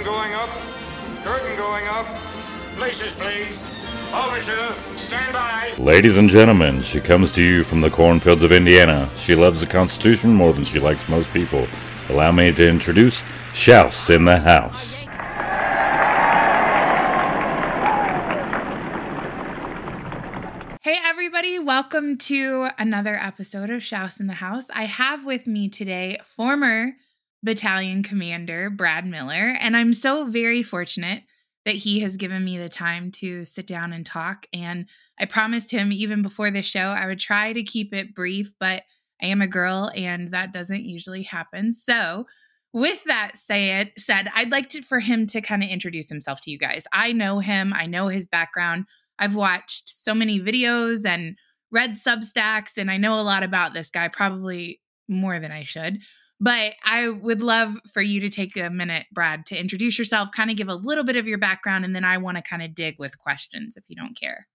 Curtain going up. Curtain going up. Places, please. Overture. Stand by. Ladies and gentlemen, she comes to you from the cornfields of Indiana. She loves the Constitution more than she likes most people. Allow me to introduce Shouse in the House. Hey, everybody, welcome to another episode of Shouse in the House. I have with me today former battalion commander Brad Miller, and I'm so very fortunate that he has given me the time to sit down and talk. And I promised him even before the show I would try to keep it brief, but I am a girl and that doesn't usually happen. So, with that said, said I'd like to, for him to kind of introduce himself to you guys. I know him, I know his background. I've watched so many videos and read Substacks, and I know a lot about this guy, probably more than I should. But I would love for you to take a minute, Brad, to introduce yourself, kind of give a little bit of your background, and then I want to kind of dig with questions if you don't care.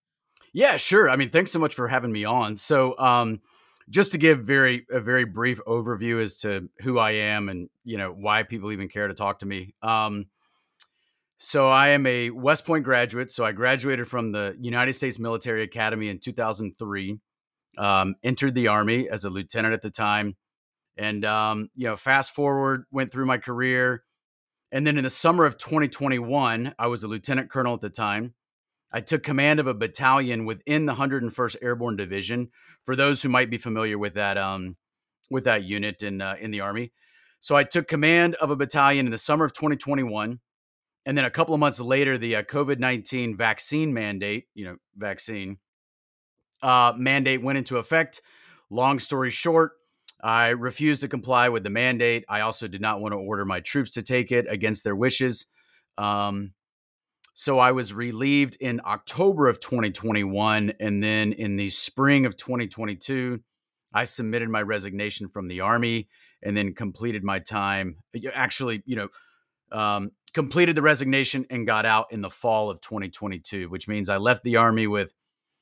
Yeah, sure. I mean, thanks so much for having me on. So, um, just to give very a very brief overview as to who I am and you know why people even care to talk to me. Um, so I am a West Point graduate. So I graduated from the United States Military Academy in 2003. Um, entered the Army as a lieutenant at the time, and um, you know, fast forward, went through my career, and then in the summer of 2021, I was a lieutenant colonel at the time. I took command of a battalion within the 101st Airborne Division. For those who might be familiar with that, um, with that unit in uh, in the Army, so I took command of a battalion in the summer of 2021 and then a couple of months later, the uh, COVID 19 vaccine mandate, you know, vaccine uh, mandate went into effect. Long story short, I refused to comply with the mandate. I also did not want to order my troops to take it against their wishes. Um, so I was relieved in October of 2021. And then in the spring of 2022, I submitted my resignation from the Army and then completed my time. Actually, you know, um, completed the resignation and got out in the fall of 2022, which means I left the Army with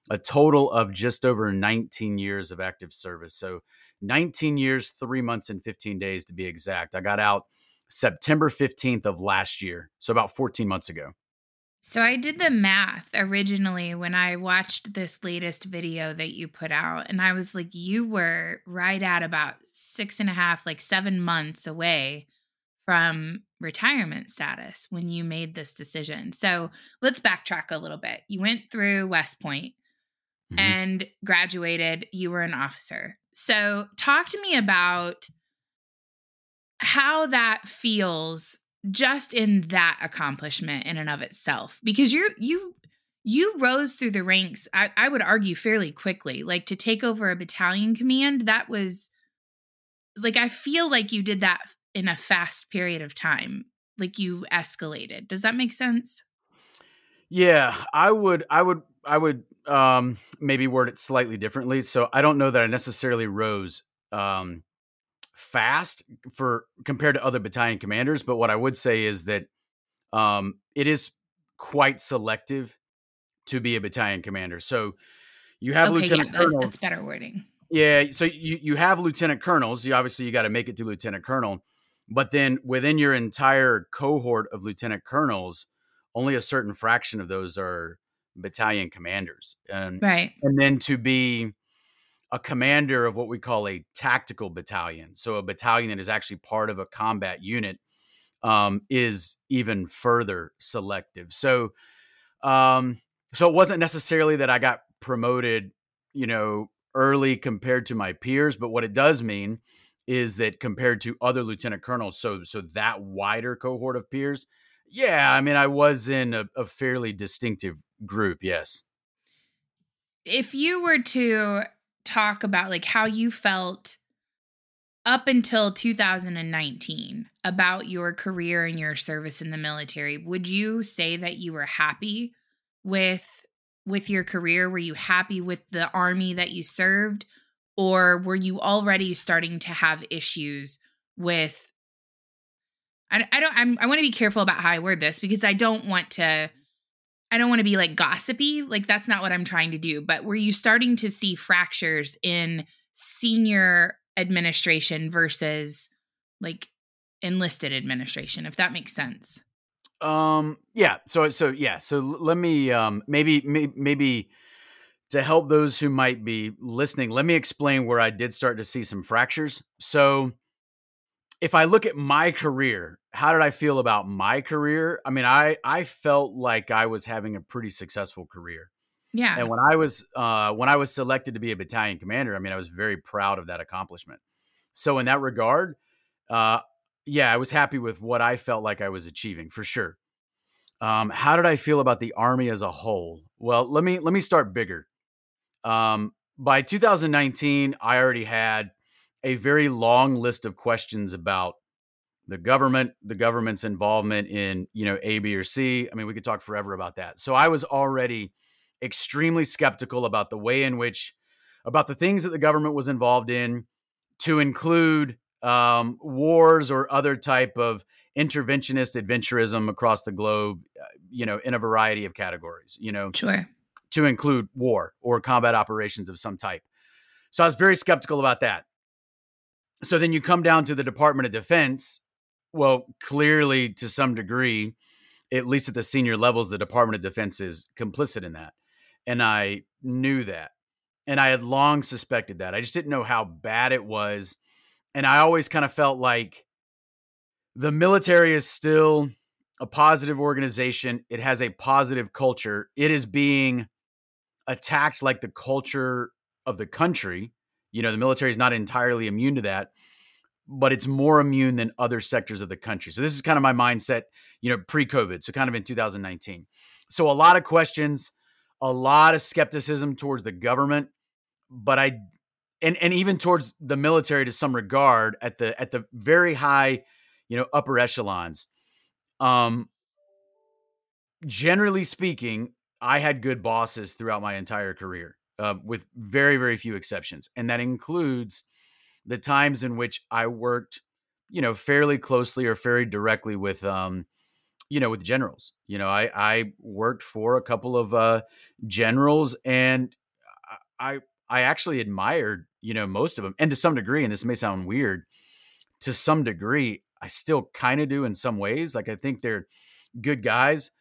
a total of just over 19 years of active service. So 19 years, three months, and 15 days to be exact. I got out September 15th of last year. So about 14 months ago. So I did the math originally when I watched this latest video that you put out, and I was like, you were right at about six and a half, like seven months away from retirement status when you made this decision. So let's backtrack a little bit. You went through West Point mm-hmm. and graduated, you were an officer. So talk to me about how that feels just in that accomplishment in and of itself because you're you you rose through the ranks I, I would argue fairly quickly like to take over a battalion command that was like i feel like you did that in a fast period of time like you escalated does that make sense yeah i would i would i would um maybe word it slightly differently so i don't know that i necessarily rose um fast for compared to other battalion commanders but what i would say is that um it is quite selective to be a battalion commander. So you have okay, lieutenant yeah, colonel that's better wording. Yeah so you you have lieutenant colonels you obviously you got to make it to lieutenant colonel but then within your entire cohort of lieutenant colonels, only a certain fraction of those are battalion commanders. And right. and then to be a commander of what we call a tactical battalion, so a battalion that is actually part of a combat unit, um, is even further selective. So, um, so it wasn't necessarily that I got promoted, you know, early compared to my peers, but what it does mean is that compared to other lieutenant colonels, so so that wider cohort of peers, yeah, I mean, I was in a, a fairly distinctive group. Yes. If you were to talk about like how you felt up until 2019 about your career and your service in the military would you say that you were happy with with your career were you happy with the army that you served or were you already starting to have issues with I, I don't I'm, i want to be careful about how i word this because i don't want to i don't want to be like gossipy like that's not what i'm trying to do but were you starting to see fractures in senior administration versus like enlisted administration if that makes sense Um, yeah. So, so yeah. So let me, um, maybe, maybe, maybe to help those who might be listening, let me explain where I did start to see some fractures. So, if I look at my career, how did I feel about my career? I mean, I I felt like I was having a pretty successful career. Yeah. And when I was uh, when I was selected to be a battalion commander, I mean, I was very proud of that accomplishment. So in that regard, uh, yeah, I was happy with what I felt like I was achieving for sure. Um, how did I feel about the army as a whole? Well, let me let me start bigger. Um, by 2019, I already had a very long list of questions about the government, the government's involvement in, you know, A, B, or C. I mean, we could talk forever about that. So I was already extremely skeptical about the way in which, about the things that the government was involved in, to include um, wars or other type of interventionist adventurism across the globe, uh, you know, in a variety of categories, you know, sure, to include war or combat operations of some type. So I was very skeptical about that. So then you come down to the Department of Defense. Well, clearly, to some degree, at least at the senior levels, the Department of Defense is complicit in that. And I knew that. And I had long suspected that. I just didn't know how bad it was. And I always kind of felt like the military is still a positive organization. It has a positive culture. It is being attacked like the culture of the country you know, the military is not entirely immune to that, but it's more immune than other sectors of the country. So this is kind of my mindset, you know, pre-COVID, so kind of in 2019. So a lot of questions, a lot of skepticism towards the government, but I and and even towards the military to some regard at the at the very high, you know, upper echelons. Um generally speaking, I had good bosses throughout my entire career uh, with very, very few exceptions. And that includes the times in which I worked, you know, fairly closely or very directly with, um, you know, with generals. You know, I, I worked for a couple of uh, generals and I, I actually admired, you know, most of them. And to some degree, and this may sound weird, to some degree, I still kind of do in some ways. Like I think they're good guys.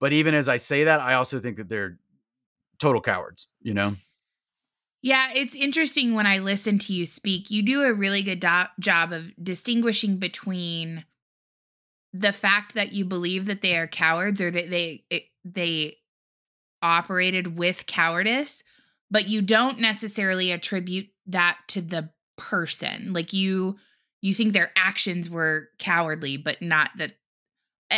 But even as I say that, I also think that they're total cowards, you know? Yeah, it's interesting when I listen to you speak. You do a really good do- job of distinguishing between the fact that you believe that they are cowards or that they it, they operated with cowardice, but you don't necessarily attribute that to the person. Like you you think their actions were cowardly, but not that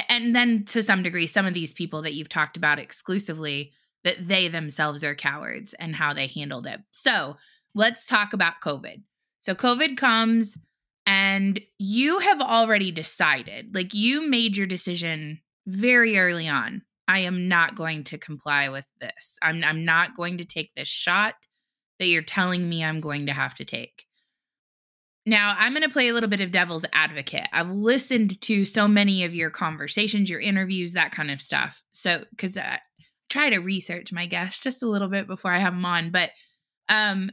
and then to some degree some of these people that you've talked about exclusively that they themselves are cowards and how they handled it. So let's talk about COVID. So COVID comes and you have already decided, like you made your decision very early on. I am not going to comply with this. I'm, I'm not going to take this shot that you're telling me I'm going to have to take. Now, I'm going to play a little bit of devil's advocate. I've listened to so many of your conversations, your interviews, that kind of stuff. So, because uh, try to research my guests just a little bit before I have them on. But um,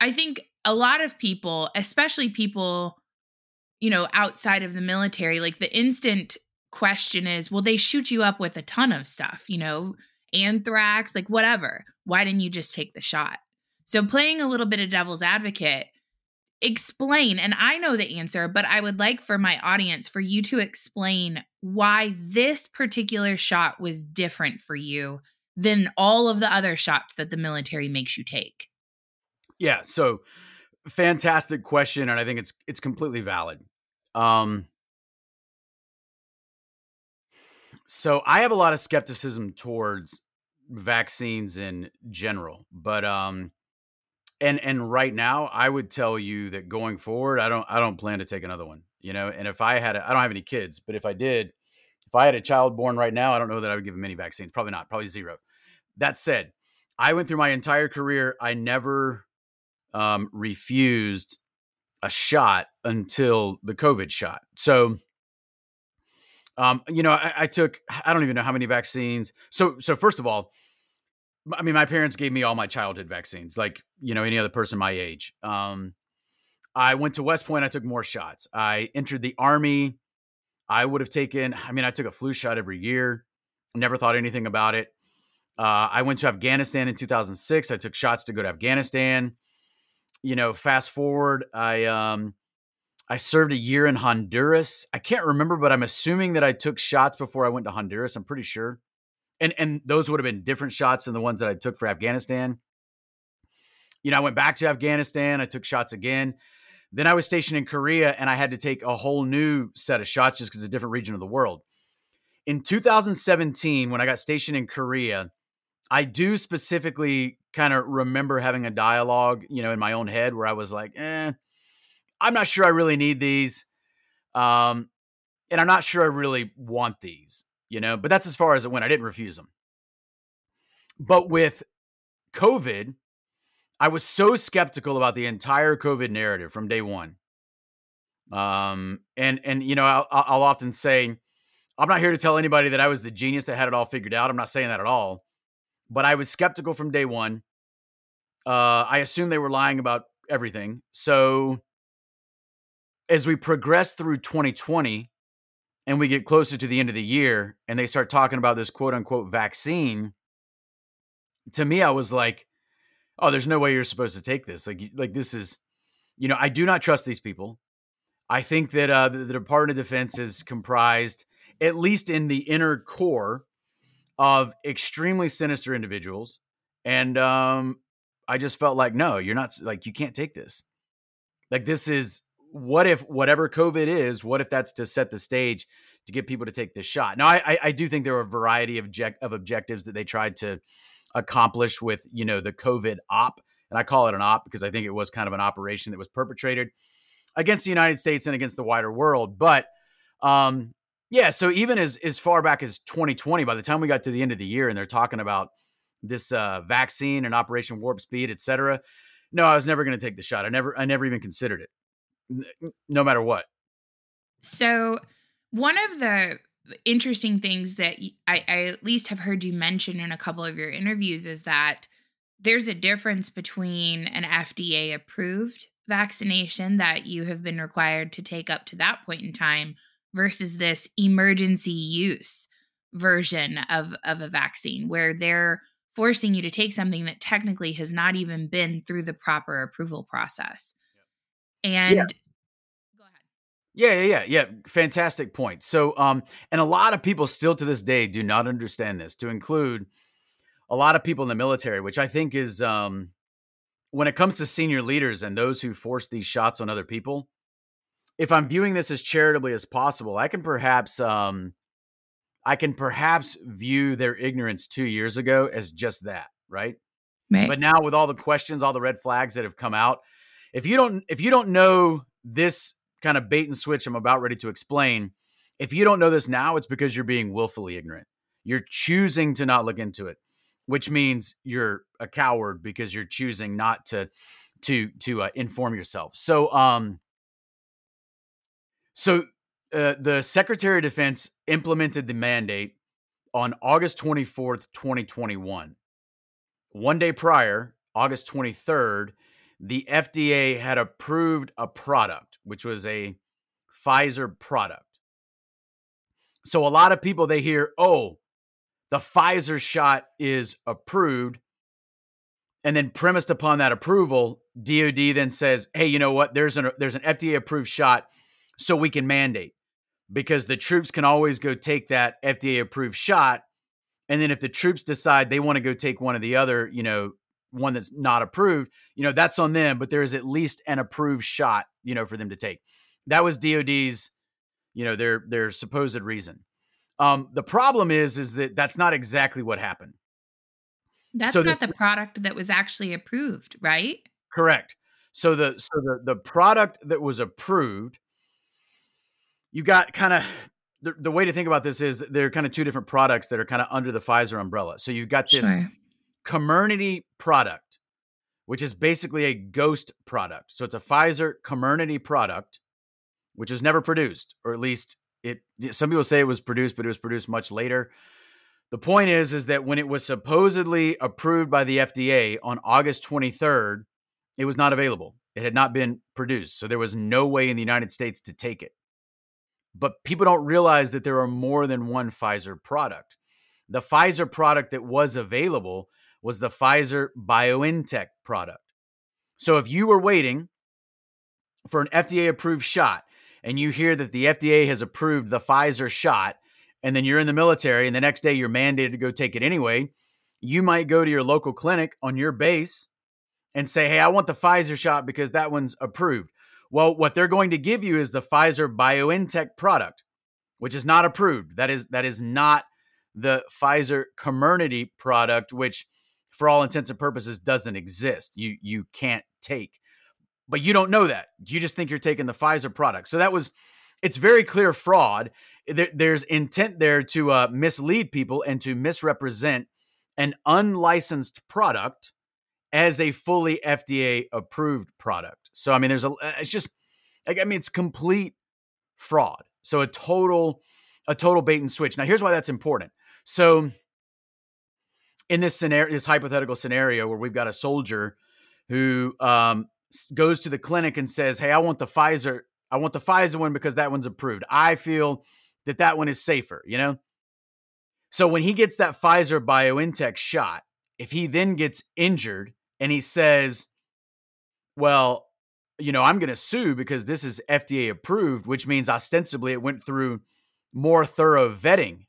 I think a lot of people, especially people, you know, outside of the military, like the instant question is, well, they shoot you up with a ton of stuff, you know, anthrax, like whatever. Why didn't you just take the shot? So playing a little bit of devil's advocate, explain and i know the answer but i would like for my audience for you to explain why this particular shot was different for you than all of the other shots that the military makes you take. Yeah so fantastic question and i think it's it's completely valid. Um so i have a lot of skepticism towards vaccines in general but um and and right now i would tell you that going forward i don't i don't plan to take another one you know and if i had I don't have any kids but if i did if i had a child born right now i don't know that i would give him any vaccines probably not probably zero. That said i went through my entire career i never um, refused a shot until the covid shot. So um, you know I, I took i don't even know how many vaccines. So so first of all I mean, my parents gave me all my childhood vaccines, like you know any other person my age. Um, I went to West Point. I took more shots. I entered the army I would have taken, I mean, I took a flu shot every year, never thought anything about it. Uh, I went to Afghanistan in 2006. I took shots to go to Afghanistan. You know, fast forward, I um, I served a year in Honduras. I can't remember, but I'm assuming that I took shots before I went to Honduras. I'm pretty sure, and and those would have been different shots than the ones that I took for Afghanistan. You know, I went back to Afghanistan. I took shots again. Then I was stationed in Korea, and I had to take a whole new set of shots just because it's a different region of the world. In 2017, when I got stationed in Korea, I do specifically kind of remember having a dialogue, you know, in my own head where I was like, eh, I'm not sure I really need these. Um, and I'm not sure I really want these, you know, but that's as far as it went. I didn't refuse them. But with COVID, I was so skeptical about the entire COVID narrative from day one. Um, and, and, you know, I'll, I'll often say, I'm not here to tell anybody that I was the genius that had it all figured out. I'm not saying that at all but I was skeptical from day one. Uh, I assumed they were lying about everything. So as we progressed through 2020 and we get closer to the end of the year and they start talking about this quote unquote vaccine, to me, I was like, oh, there's no way you're supposed to take this. Like, like this is, you know, I do not trust these people. I think that uh, the, the Department of Defense is comprised, at least in the inner core, of extremely sinister individuals. And um, I just felt like, no, you're not like, you can't take this. Like, this is what if whatever COVID is, what if that's to set the stage to get people to take this shot? Now, I, I do think there were a variety of, object, of objectives that they tried to accomplish with, you know, the COVID op. And I call it an op because I think it was kind of an operation that was perpetrated against the United States and against the wider world. But um, yeah, so even as as far back as 2020, by the time we got to the end of the year, and they're talking about this uh, vaccine and Operation Warp Speed, et cetera. No, I was never going to take the shot. I never, I never even considered it, no matter what. So, one of the interesting things that I, I at least have heard you mention in a couple of your interviews is that there's a difference between an FDA approved vaccination that you have been required to take up to that point in time versus this emergency use version of of a vaccine where they're forcing you to take something that technically has not even been through the proper approval process. And yeah. Yeah, yeah, yeah, yeah. Fantastic point. So, um, and a lot of people still to this day do not understand this. To include a lot of people in the military, which I think is, um, when it comes to senior leaders and those who force these shots on other people, if I'm viewing this as charitably as possible, I can perhaps um I can perhaps view their ignorance 2 years ago as just that, right? right? But now with all the questions, all the red flags that have come out, if you don't if you don't know this kind of bait and switch I'm about ready to explain, if you don't know this now, it's because you're being willfully ignorant. You're choosing to not look into it, which means you're a coward because you're choosing not to to to uh, inform yourself. So um so uh, the Secretary of Defense implemented the mandate on August 24th, 2021. One day prior, August 23rd, the FDA had approved a product, which was a Pfizer product. So a lot of people they hear, "Oh, the Pfizer shot is approved." And then premised upon that approval, DoD then says, "Hey, you know what? There's an there's an FDA approved shot so we can mandate because the troops can always go take that FDA approved shot. And then if the troops decide they want to go take one of the other, you know, one that's not approved, you know, that's on them, but there is at least an approved shot, you know, for them to take. That was DOD's, you know, their their supposed reason. Um, the problem is, is that that's not exactly what happened. That's so not the, the product that was actually approved, right? Correct. So the so the the product that was approved you got kind of the, the way to think about this is there are kind of two different products that are kind of under the Pfizer umbrella. So you've got this sure. Comirnaty product, which is basically a ghost product. So it's a Pfizer Comirnaty product, which was never produced, or at least it. Some people say it was produced, but it was produced much later. The point is, is that when it was supposedly approved by the FDA on August 23rd, it was not available. It had not been produced, so there was no way in the United States to take it. but people don't realize that there are more than one Pfizer product. The Pfizer product that was available was the Pfizer BioNTech product. So if you were waiting for an FDA approved shot and you hear that the FDA has approved the Pfizer shot, and then you're in the military and the next day you're mandated to go take it anyway, you might go to your local clinic on your base and say, Hey, I want the Pfizer shot because that one's approved. Well, what they're going to give you is the Pfizer BioNTech product, which is not approved. That is that is not the Pfizer Comirnaty product, which for all intents and purposes doesn't exist. You you can't take. But you don't know that. You just think you're taking the Pfizer product. So that was it's very clear fraud. There, there's intent there to uh, mislead people and to misrepresent an unlicensed product as a fully FDA approved product. So I mean, there's a it's just like I mean, it's complete fraud. So a total a total bait and switch. Now here's why that's important. So in this scenario, this hypothetical scenario where we've got a soldier who um, goes to the clinic and says, "Hey, I want the Pfizer. I want the Pfizer one because that one's approved. I feel that that one is safer." You know. So when he gets that Pfizer BioNTech shot, if he then gets injured and he says, "Well, you know, I'm going to sue because this is FDA approved, which means ostensibly it went through more thorough vetting."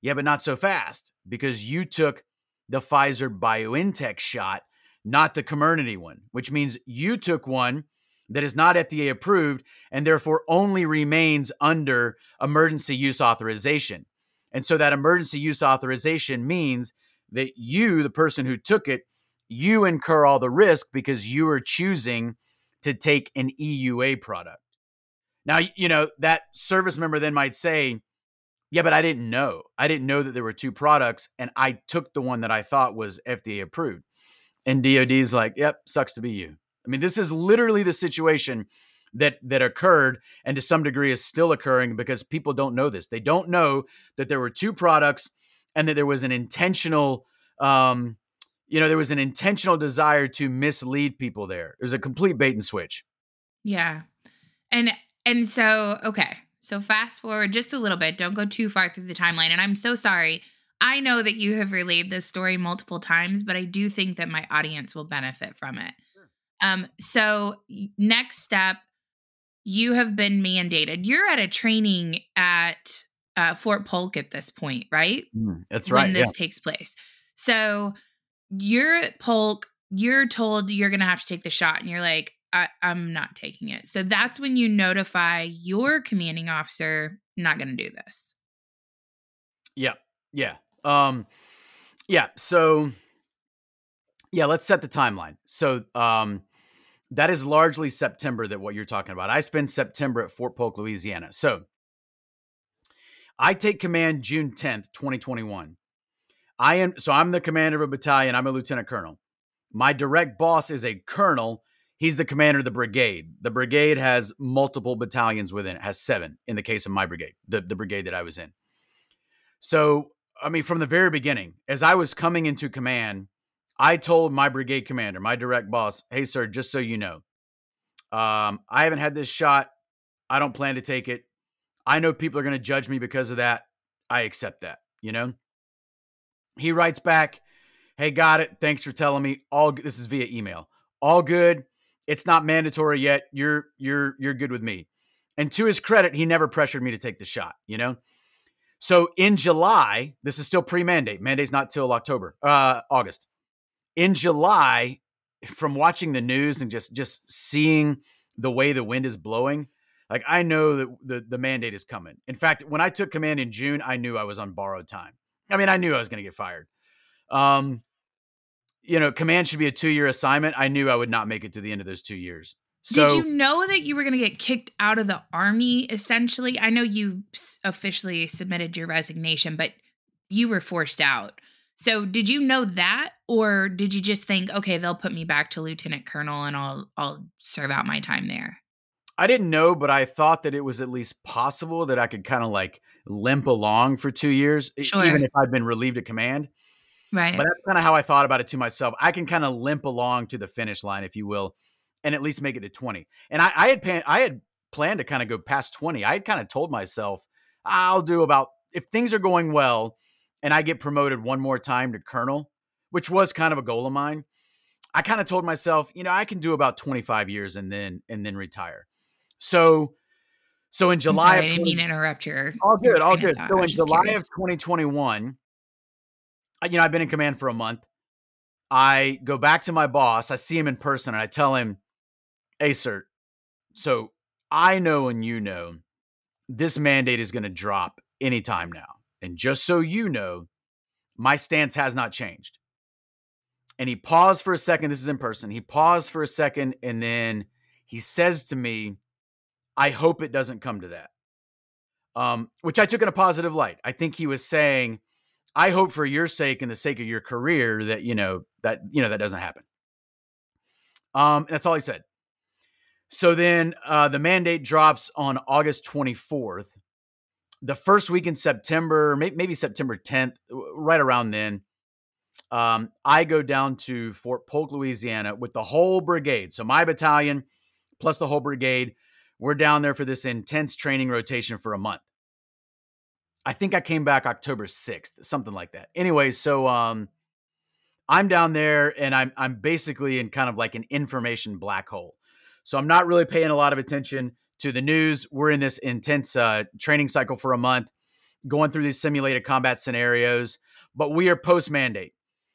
Yeah, but not so fast because you took the Pfizer BioNTech shot, not the Comirnaty one, which means you took one that is not FDA approved and therefore only remains under emergency use authorization. And so that emergency use authorization means that you, the person who took it, you incur all the risk because you are choosing to take an EUA product. Now, you know, that service member then might say, yeah, but I didn't know. I didn't know that there were two products, and I took the one that I thought was FDA approved. And DoD's like, "Yep, sucks to be you." I mean, this is literally the situation that that occurred, and to some degree is still occurring because people don't know this. They don't know that there were two products, and that there was an intentional, um, you know, there was an intentional desire to mislead people. There, it was a complete bait and switch. Yeah, and and so okay, so fast forward just a little bit. Don't go too far through the timeline. And I'm so sorry. I know that you have relayed this story multiple times, but I do think that my audience will benefit from it. Sure. Um, so next step, you have been mandated. You're at a training at uh, Fort Polk at this point, right? Mm, that's right. When this yeah. takes place. So you're at Polk. You're told you're going to have to take the shot, and you're like, I, am not taking it. So that's when you notify your commanding officer, not going to do this. Yeah. Yeah. Um, yeah. So, yeah, let's set the timeline. So, um, that is largely September that what you're talking about. I spend September at Fort Polk, Louisiana. So, I take command June 10th, 2021. I am so I'm the commander of a battalion. I'm a lieutenant colonel. My direct boss is a colonel He's the commander of the brigade. The brigade has multiple battalions within it, has seven in the case of my brigade, the, the brigade that I was in. So, I mean, from the very beginning, as I was coming into command, I told my brigade commander, my direct boss, hey, sir, just so you know, um, I haven't had this shot. I don't plan to take it. I know people are going to judge me because of that. I accept that, you know? He writes back, hey, got it. Thanks for telling me. All this is via email. All good it's not mandatory yet. You're you're you're good with me. And to his credit, he never pressured me to take the shot, you know? So in July, this is still pre-mandate. Mandate's not till October, uh, August. In July, from watching the news and just just seeing the way the wind is blowing, like I know that the, the mandate is coming. In fact, when I took command in June, I knew I was on borrowed time. I mean, I knew I was going to get fired. Um, you know, command should be a two year assignment. I knew I would not make it to the end of those two years. So, Did you know that you were going to get kicked out of the army essentially? I know you officially submitted your resignation, but you were forced out. So, did you know that or did you just think, okay, they'll put me back to lieutenant colonel and I'll I'll serve out my time there? I didn't know, but I thought that it was at least possible that I could kind of like limp along for 2 years sure. even if I'd been relieved of command. Right. But that's kind of how I thought about it to myself. I can kind of limp along to the finish line, if you will, and at least make it to 20. And I, I had pan- I had planned to kind of go past 20. I had kind of told myself, I'll do about, if things are going well and I get promoted one more time to colonel, which was kind of a goal of mine, I kind of told myself, you know, I can do about 25 years and then, and then retire. So, so in July, sorry, I didn't mean to interrupt your. all good, all good. So in July curious. of 2021, I- you know, I've been in command for a month. I go back to my boss. I see him in person, and I tell him, "Hey, sir, so I know and you know this mandate is going to drop anytime now, and just so you know, my stance has not changed." And he paused for a second. This is in person. He paused for a second, and then he says to me, "I hope it doesn't come to that." um, which I took in a positive light. I think he was saying, "I hope for your sake and the sake of your career that you know that you know that doesn't happen." Um, that's all he said. So then uh, the mandate drops on August 24th. The first week in September, maybe September 10th, right around then, um, I go down to Fort Polk, Louisiana with the whole brigade. So my battalion plus the whole brigade. We're down there for this intense training rotation for a month. I think I came back October 6th, something like that. Anyway, so um I'm down there and I'm I'm basically in kind of like an information black hole. So I'm not really paying a lot of attention to the news. We're in this intense uh, training cycle for a month, going through these simulated combat scenarios, but we are post mandate.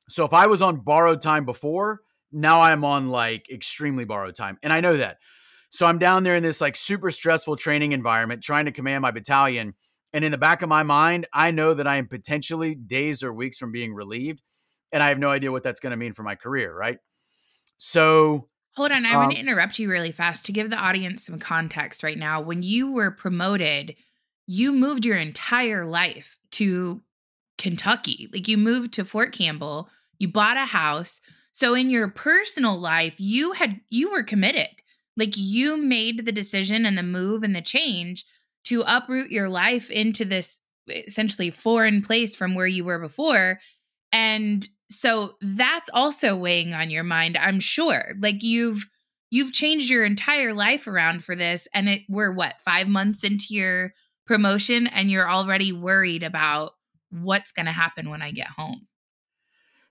So if I was on borrowed time before, now I'm on like extremely borrowed time. And I know that. So I'm down there in this like super stressful training environment trying to command my battalion. And in the back of my mind, I know that I am potentially days or weeks from being relieved. And I have no idea what that's going to mean for my career. Right. So Hold on, I want Um, to interrupt you really fast to give the audience some context right now. When you were promoted, you moved your entire life to Kentucky. Like you moved to Fort Campbell, you bought a house. So in your personal life, you had you were committed. Like you made the decision and the move and the change to uproot your life into this essentially foreign place from where you were before. And so that's also weighing on your mind, I'm sure. Like you've you've changed your entire life around for this and it we're what, 5 months into your promotion and you're already worried about what's going to happen when I get home.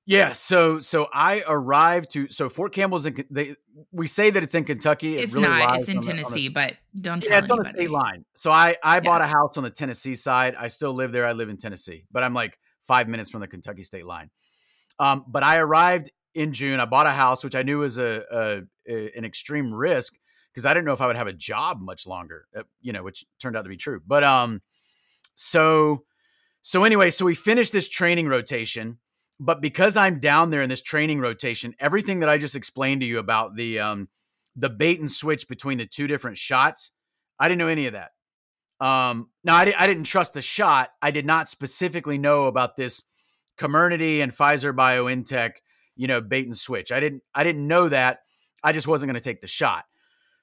Yeah, so so I arrived to so Fort Campbell's in they we say that it's in Kentucky. It it's really not, it's in on the- on the- Tennessee, but don't tell Yeah, it's on the anybody. state line. So I I bought a house on the Tennessee side. I still live there. I live in Tennessee, but I'm like five minutes from the Kentucky state line. Um, but I arrived in June. I bought a house, which I knew was a, a, a an extreme risk because I didn't know if I would have a job much longer. uh, You know, which turned out to be true. But um, so so anyway, so we finished this training rotation. But because I'm down there in this training rotation, everything that I just explained to you about the um the bait and switch between the two different shots, I didn't know any of that. Um, now I, di- I didn't trust the shot. I did not specifically know about this Comirnaty and Pfizer BioNTech, you know, bait and switch. I didn't I didn't know that. I just wasn't going to take the shot.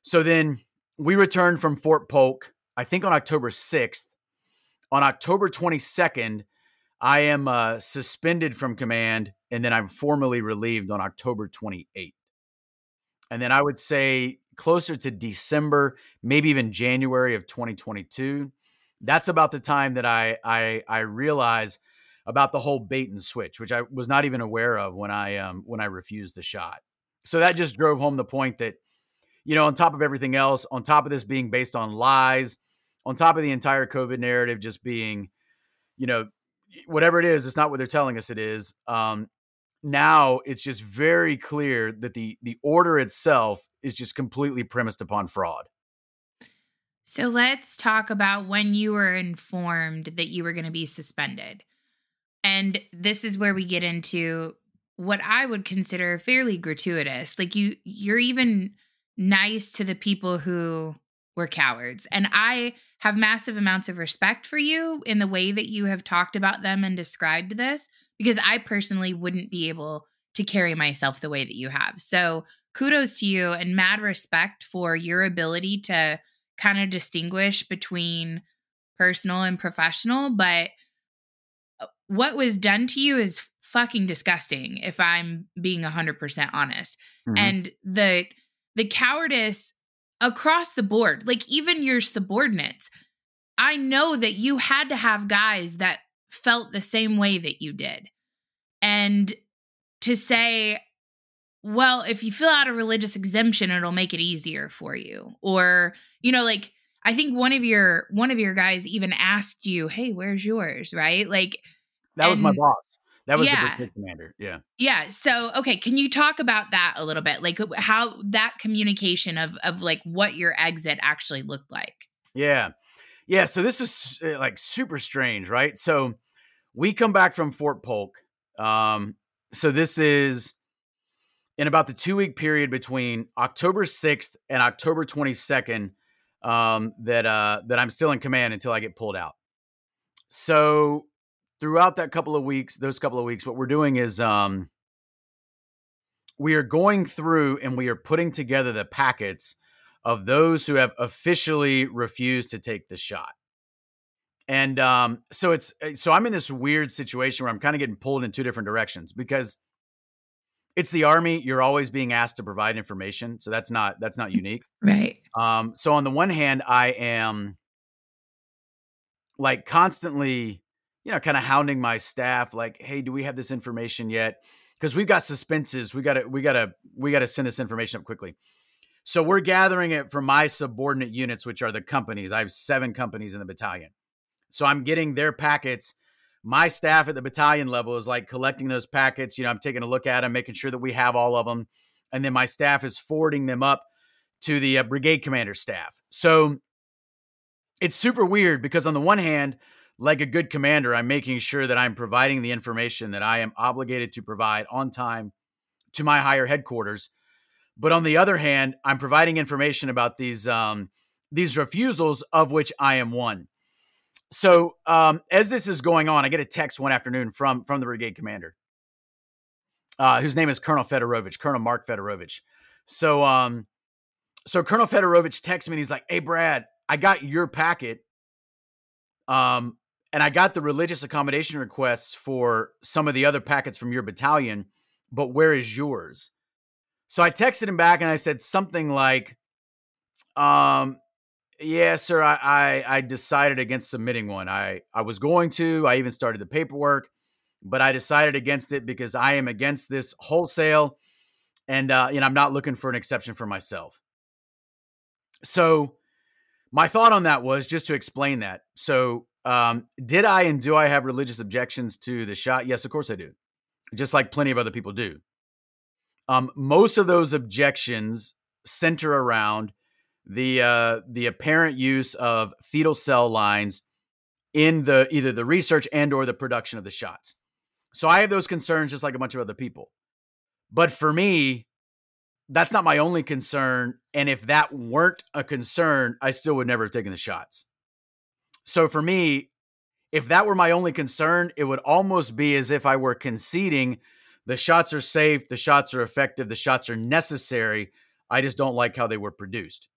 So then we returned from Fort Polk, I think on October 6th. On October 22nd, I am uh, suspended from command, and then I'm formally relieved on October 28th. And then I would say closer to December, maybe even January of 2022. That's about the time that I I I realize about the whole bait and switch, which I was not even aware of when I um when I refused the shot. So that just drove home the point that, you know, on top of everything else, on top of this being based on lies, on top of the entire COVID narrative just being, you know, whatever it is, it's not what they're telling us it is. Um, now it's just very clear that the the order itself is just completely premised upon fraud. So let's talk about when you were informed that you were going to be suspended. And this is where we get into what I would consider fairly gratuitous. Like you you're even nice to the people who were cowards. And I have massive amounts of respect for you in the way that you have talked about them and described this because I personally wouldn't be able to carry myself the way that you have. So kudos to you and mad respect for your ability to kind of distinguish between personal and professional, but uh, what was done to you is fucking disgusting if I'm being 100% honest. Mhm. And the the cowardice across the board, like even your subordinates, I know that you had to have guys that felt the same way that you did. And to say, well, if you fill out a religious exemption, it'll make it easier for you. Or, you know, like I think one of your one of your guys even asked you, "Hey, where's yours?" Right? Like that was my boss. That was Yeah. the commander. Yeah. Yeah. So, okay, can you talk about that a little bit? Like how that communication of of like what your exit actually looked like. Yeah. Yeah. So this is uh, like super strange, right? So we come back from Fort Polk. Um, so this is in about the two week period between October 6th and October 22nd um, that uh, that I'm still in command until I get pulled out. So throughout that couple of weeks, those couple of weeks, what we're doing is um, we are going through and we are putting together the packets of those who have officially refused to take the shot. And um, so it's so I'm in this weird situation where I'm kind of getting pulled in two different directions because it's the army. You're always being asked to provide information, so that's not that's not unique. Right. Um, so on the one hand, I am like constantly, you know, kind of hounding my staff, like, "Hey, do we have this information yet?" Because we've got suspenses. We got to, we got to, we got to send this information up quickly. So we're gathering it from my subordinate units, which are the companies. I have seven companies in the battalion. So I'm getting their packets. My staff at the battalion level is like collecting those packets. You know, I'm taking a look at them, making sure that we have all of them. And then my staff is forwarding them up to the uh, brigade commander staff. So it's super weird because, on the one hand, like a good commander, I'm making sure that I'm providing the information that I am obligated to provide on time to my higher headquarters. But on the other hand, I'm providing information about these um, these refusals, of which I am one. So um, as this is going on, I get a text one afternoon from from the brigade commander, uh, whose name is Colonel Fedorovich, Colonel Mark Fedorovich. So um, so Colonel Fedorovich texts me and he's like, "Hey Brad, I got your packet, um, and I got the religious accommodation requests for some of the other packets from your battalion, but where is yours?" So I texted him back and I said something like, um, yeah, sir, I, I, I decided against submitting one. I, I was going to, I even started the paperwork, but I decided against it because I am against this wholesale and, uh, know, I'm not looking for an exception for myself. So my thought on that was just to explain that. So, um, did I and do I have religious objections to the shot? Yes, of course I do. Just like plenty of other people do. Um, most of those objections center around the uh, the apparent use of fetal cell lines in the either the research and or the production of the shots. So I have those concerns just like a bunch of other people. But for me, that's not my only concern. And if that weren't a concern, I still would never have taken the shots. So for me, if that were my only concern, it would almost be as if I were conceding the shots are safe, the shots are effective, the shots are necessary. I just don't like how they were produced.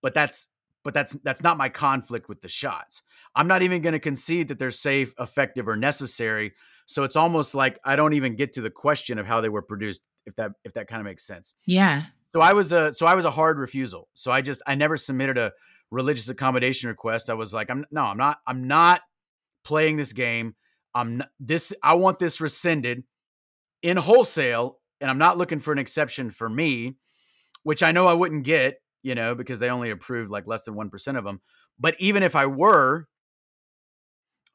But that's but that's that's not my conflict with the shots. I'm not even going to concede that they're safe, effective or necessary. So it's almost like I don't even get to the question of how they were produced if that if that kind of makes sense. Yeah. So I was a so I was a hard refusal. So I just I never submitted a religious accommodation request. I was like I'm no, I'm not I'm not playing this game. I'm not, this I want this rescinded in wholesale and I'm not looking for an exception for me, which I know I wouldn't get, you know, because they only approved like less than 1% of them. But even if I were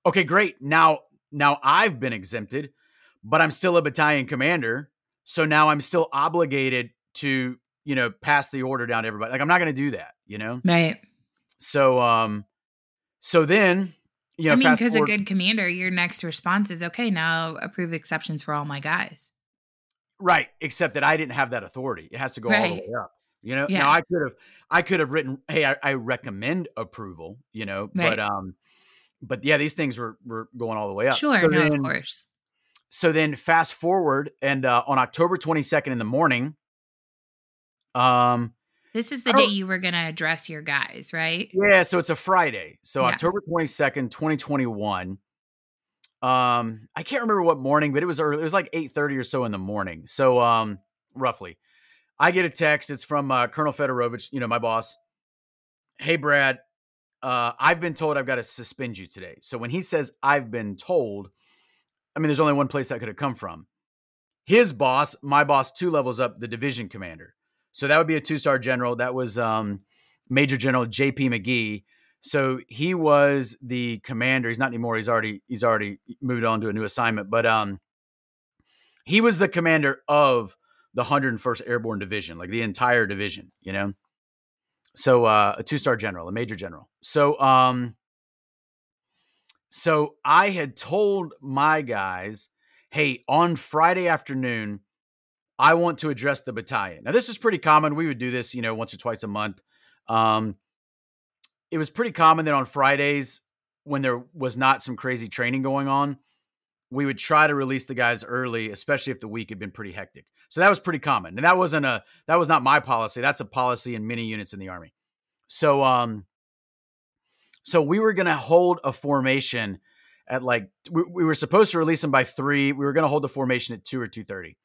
okay, great. Now now I've been exempted, but I'm still a battalion commander. So now I'm still obligated to, you know, pass the order down to everybody. Like I'm not going to do that, you know? Right. So um so then, you know, I mean, because a good commander, your next response is okay. Now approve exceptions for all my guys. Right, except that I didn't have that authority. It has to go all the way up. You know, Yeah. now I could have I could have written, hey, I, I recommend approval, you know, Right. but um but yeah, these things were were going all the way up. Sure. So no, then, of course. so then fast forward and uh on October 22nd in the morning, um This is the I day you were going to address your guys, right? yeah, so it's a Friday. So Yeah. October 22nd, 2021. Um, I can't remember what morning, but it was early. It was like 8:30 or so in the morning. So um roughly. I get a text. It's from uh, Colonel Fedorovich, you know, my boss. Hey, Brad, uh, I've been told I've got to suspend you today. So when he says I've been told, I mean, there's only one place that could have come from. His boss, my boss, two levels up, the division commander. So that would be a two star general. That was um, Major General J.P. McGee. So he was the commander. He's not anymore. He's already he's already moved on to a new assignment. But um, he was the commander of the 101st Airborne Division, like the entire division. You know, so uh, a two star general, a major general. So um, so I had told my guys, hey, on Friday afternoon, I want to address the battalion. Now this is pretty common. We would do this, you know, once or twice a month. Um, it was pretty common that on Fridays, when there was not some crazy training going on, we would try to release the guys early, especially if the week had been pretty hectic. So that was pretty common. And that wasn't a that was not my policy. That's a policy in many units in the army. So um so we were going to hold a formation at like we, we, were supposed to release them by 3. We were going to hold the formation at 2 or 2:30.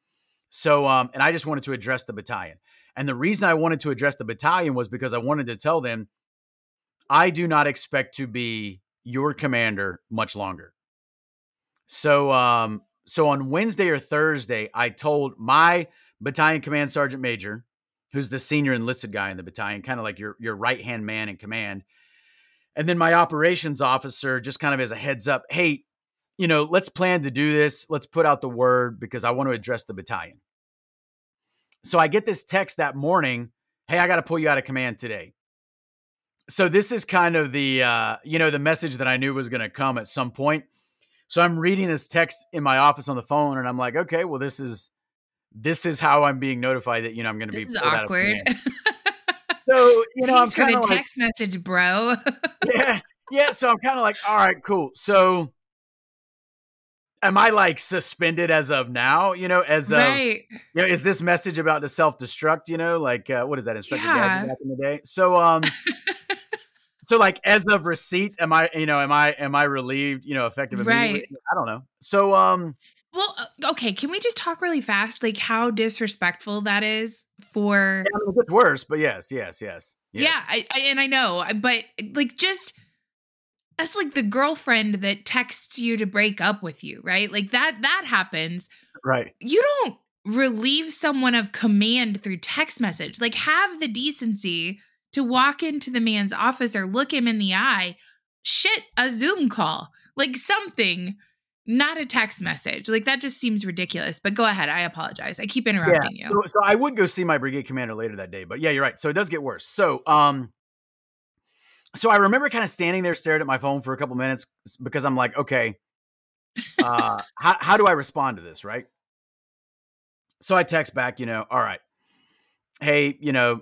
So um and I just wanted to address the battalion. And the reason I wanted to address the battalion was because I wanted to tell them I do not expect to be your commander much longer. So um so on Wednesday or Thursday, I told my battalion command sergeant major, who's the senior enlisted guy in the battalion, kind of like your your right hand man in command, and then my operations officer, just kind of as a heads up, hey, you know, let's plan to do this. Let's put out the word because I want to address the battalion. So I get this text that morning, hey, I got to pull you out of command today. So this is kind of the uh, you know the message that I knew was going to come at some point. So I'm reading this text in my office on the phone, and I'm like, okay, well, this is this is how I'm being notified that you know I'm going to be is awkward. so you know, Thanks I'm the like, text message, bro. yeah, yeah. So I'm kind of like, all right, cool. So am I like suspended as of now? You know, as of you know, is this message about to self destruct? You know, like uh, what is that, Inspector Yeah. Gadget back in the day? So um, so like as of receipt, am I you know am I am I relieved? You know, effective immediately? Right. I don't know. So um, Well, uh, okay. Can we just talk really fast, like how disrespectful that is for? I mean, it gets worse, but yes, yes, yes, yes. Yeah, I, I, and I know, but like just that's like the girlfriend that texts you to break up with you, right? Like that that happens. right. You don't relieve someone of command through text message. Like have the decency to walk into the man's office or look him in the eye. Shit, a Zoom call, like something. Not a text message. Like that just seems ridiculous. But go ahead. I apologize. I keep interrupting you. So, so I would go see my brigade commander later that day, but yeah, you're right. So it does get worse. So um, so I remember kind of standing there, staring at my phone for a couple minutes because I'm like, okay, uh, how how do I respond to this, right? So I text back, you know, all right, hey, you know,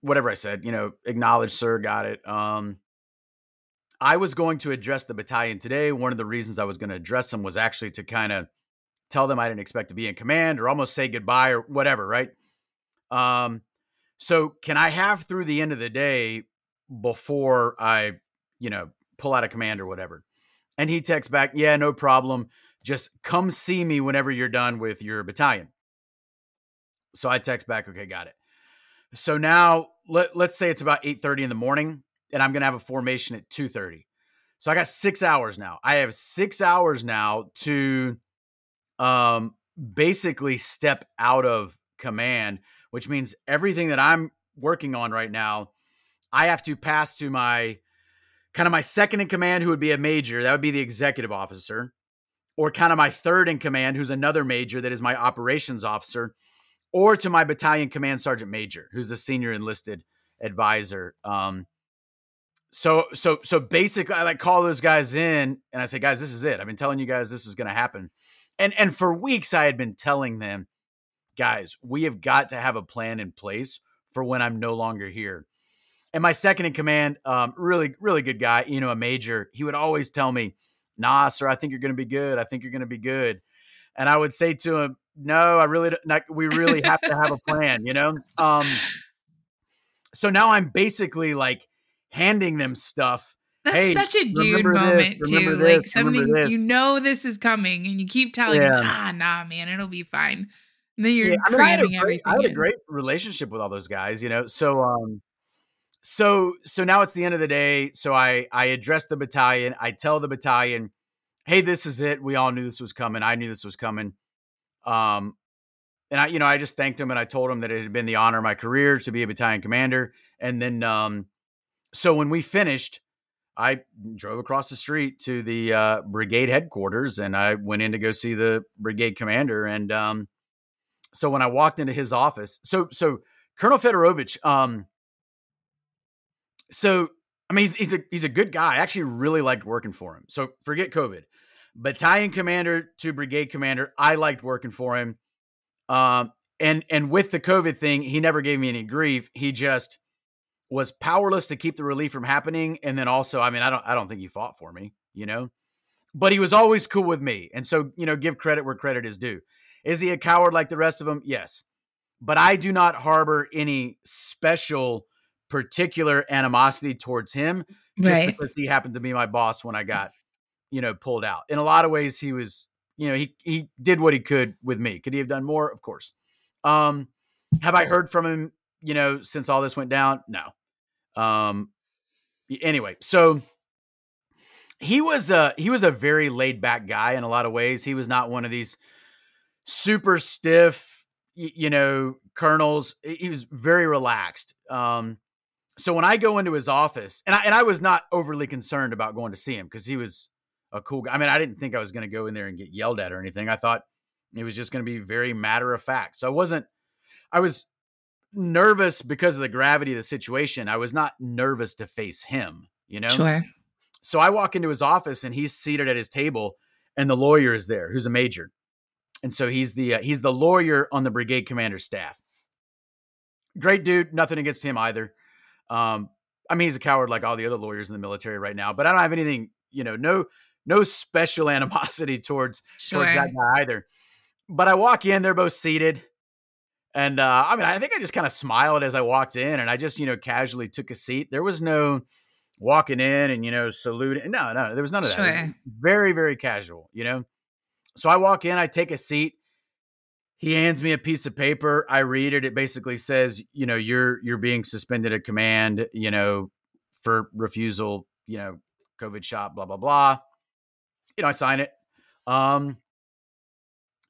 whatever I said, you know, acknowledge, sir, got it. Um, I was going to address the battalion today. One of the reasons I was going to address them was actually to kind of tell them I didn't expect to be in command or almost say goodbye or whatever, right? Um, so can I have through the end of the day before I, you know, pull out of command or whatever? And he texts back, yeah, no problem. Just come see me whenever you're done with your battalion. So I text back, okay, got it. So now let, let's say it's about 8:30 in the morning and I'm going to have a formation at 2:30. So I got 6 hours now. I have 6 hours now to um basically step out of command, which means everything that I'm working on right now, I have to pass to my kind of my second in command who would be a major, that would be the executive officer, or kind of my third in command who's another major that is my operations officer, or to my battalion command sergeant major who's the senior enlisted advisor. Um so so so basically I like call those guys in and I say, guys, this is it. I've been telling you guys this was gonna happen. And and for weeks I had been telling them, guys, we have got to have a plan in place for when I'm no longer here. And my second in command, um, really, really good guy, you know, a major, he would always tell me, nah, sir, I think you're gonna be good. I think you're gonna be good. And I would say to him, no, I really don't not, we really have to have a plan, you know? Um so now I'm basically like handing them stuff. That's Hey, such a dude remember this, moment too. like this, remember something you know this is coming and you keep telling Yeah. him, ah, nah, man, it'll be fine. Then you're Yeah, I mean, I had, a great, I had a great relationship with all those guys, you know. So, um, so, so now it's the end of the day. So I, I address the battalion. I tell the battalion, "Hey, this is it. We all knew this was coming. I knew this was coming." Um, and I, you know, I just thanked him and I told him that it had been the honor of my career to be a battalion commander. And then, um, so when we finished, I drove across the street to the uh, brigade headquarters and I went in to go see the brigade commander. And um, so when I walked into his office, so so Colonel Fedorovich, um, so I mean he's he's a he's a good guy. I actually really liked working for him. So forget COVID, battalion commander to brigade commander, I liked working for him. Um, and and with the COVID thing, he never gave me any grief. He just was powerless to keep the relief from happening. And then also, I mean, I don't I don't think he fought for me, you know, but he was always cool with me. And so, you know, give credit where credit is due. Is he a coward like the rest of them? Yes. But I do not harbor any special particular animosity towards him just Right. because he happened to be my boss when I got, you know, pulled out. In a lot of ways, he was, you know, he he did what he could with me. Could he have done more? Of course. Um, have I heard from him, you know, since all this went down? No. Um, anyway, so he was a he was a very laid back guy in a lot of ways. He was not one of these super stiff, you know, colonels. He he was very relaxed. Um, so when I go into his office, and I and I was not overly concerned about going to see him because he was a cool guy. I mean, I didn't think I was going to go in there and get yelled at or anything. I thought it was just going to be very matter of fact. So I wasn't. I was nervous because of the gravity of the situation. I was not nervous to face him. You know. Sure. So I walk into his office and he's seated at his table, and the lawyer is there, who's a major, and so he's the uh, he's the lawyer on the brigade commander staff. Great dude, nothing against him either. Um, I mean, he's a coward like all the other lawyers in the military right now, but I don't have anything, you know, no no special animosity towards Sure. towards that guy either. But I walk in, they're both seated. And uh, I mean, I think I just kind of smiled as I walked in and I just, you know, casually took a seat. There was no walking in and, you know, saluting. No, no, there was none of that. Sure. very, very casual, you know? So I walk in, I take a seat. He hands me a piece of paper. I read it. It basically says, you know, you're you're being suspended at command, you know, for refusal, you know, COVID shot, blah, blah, blah. You know, I sign it. Um,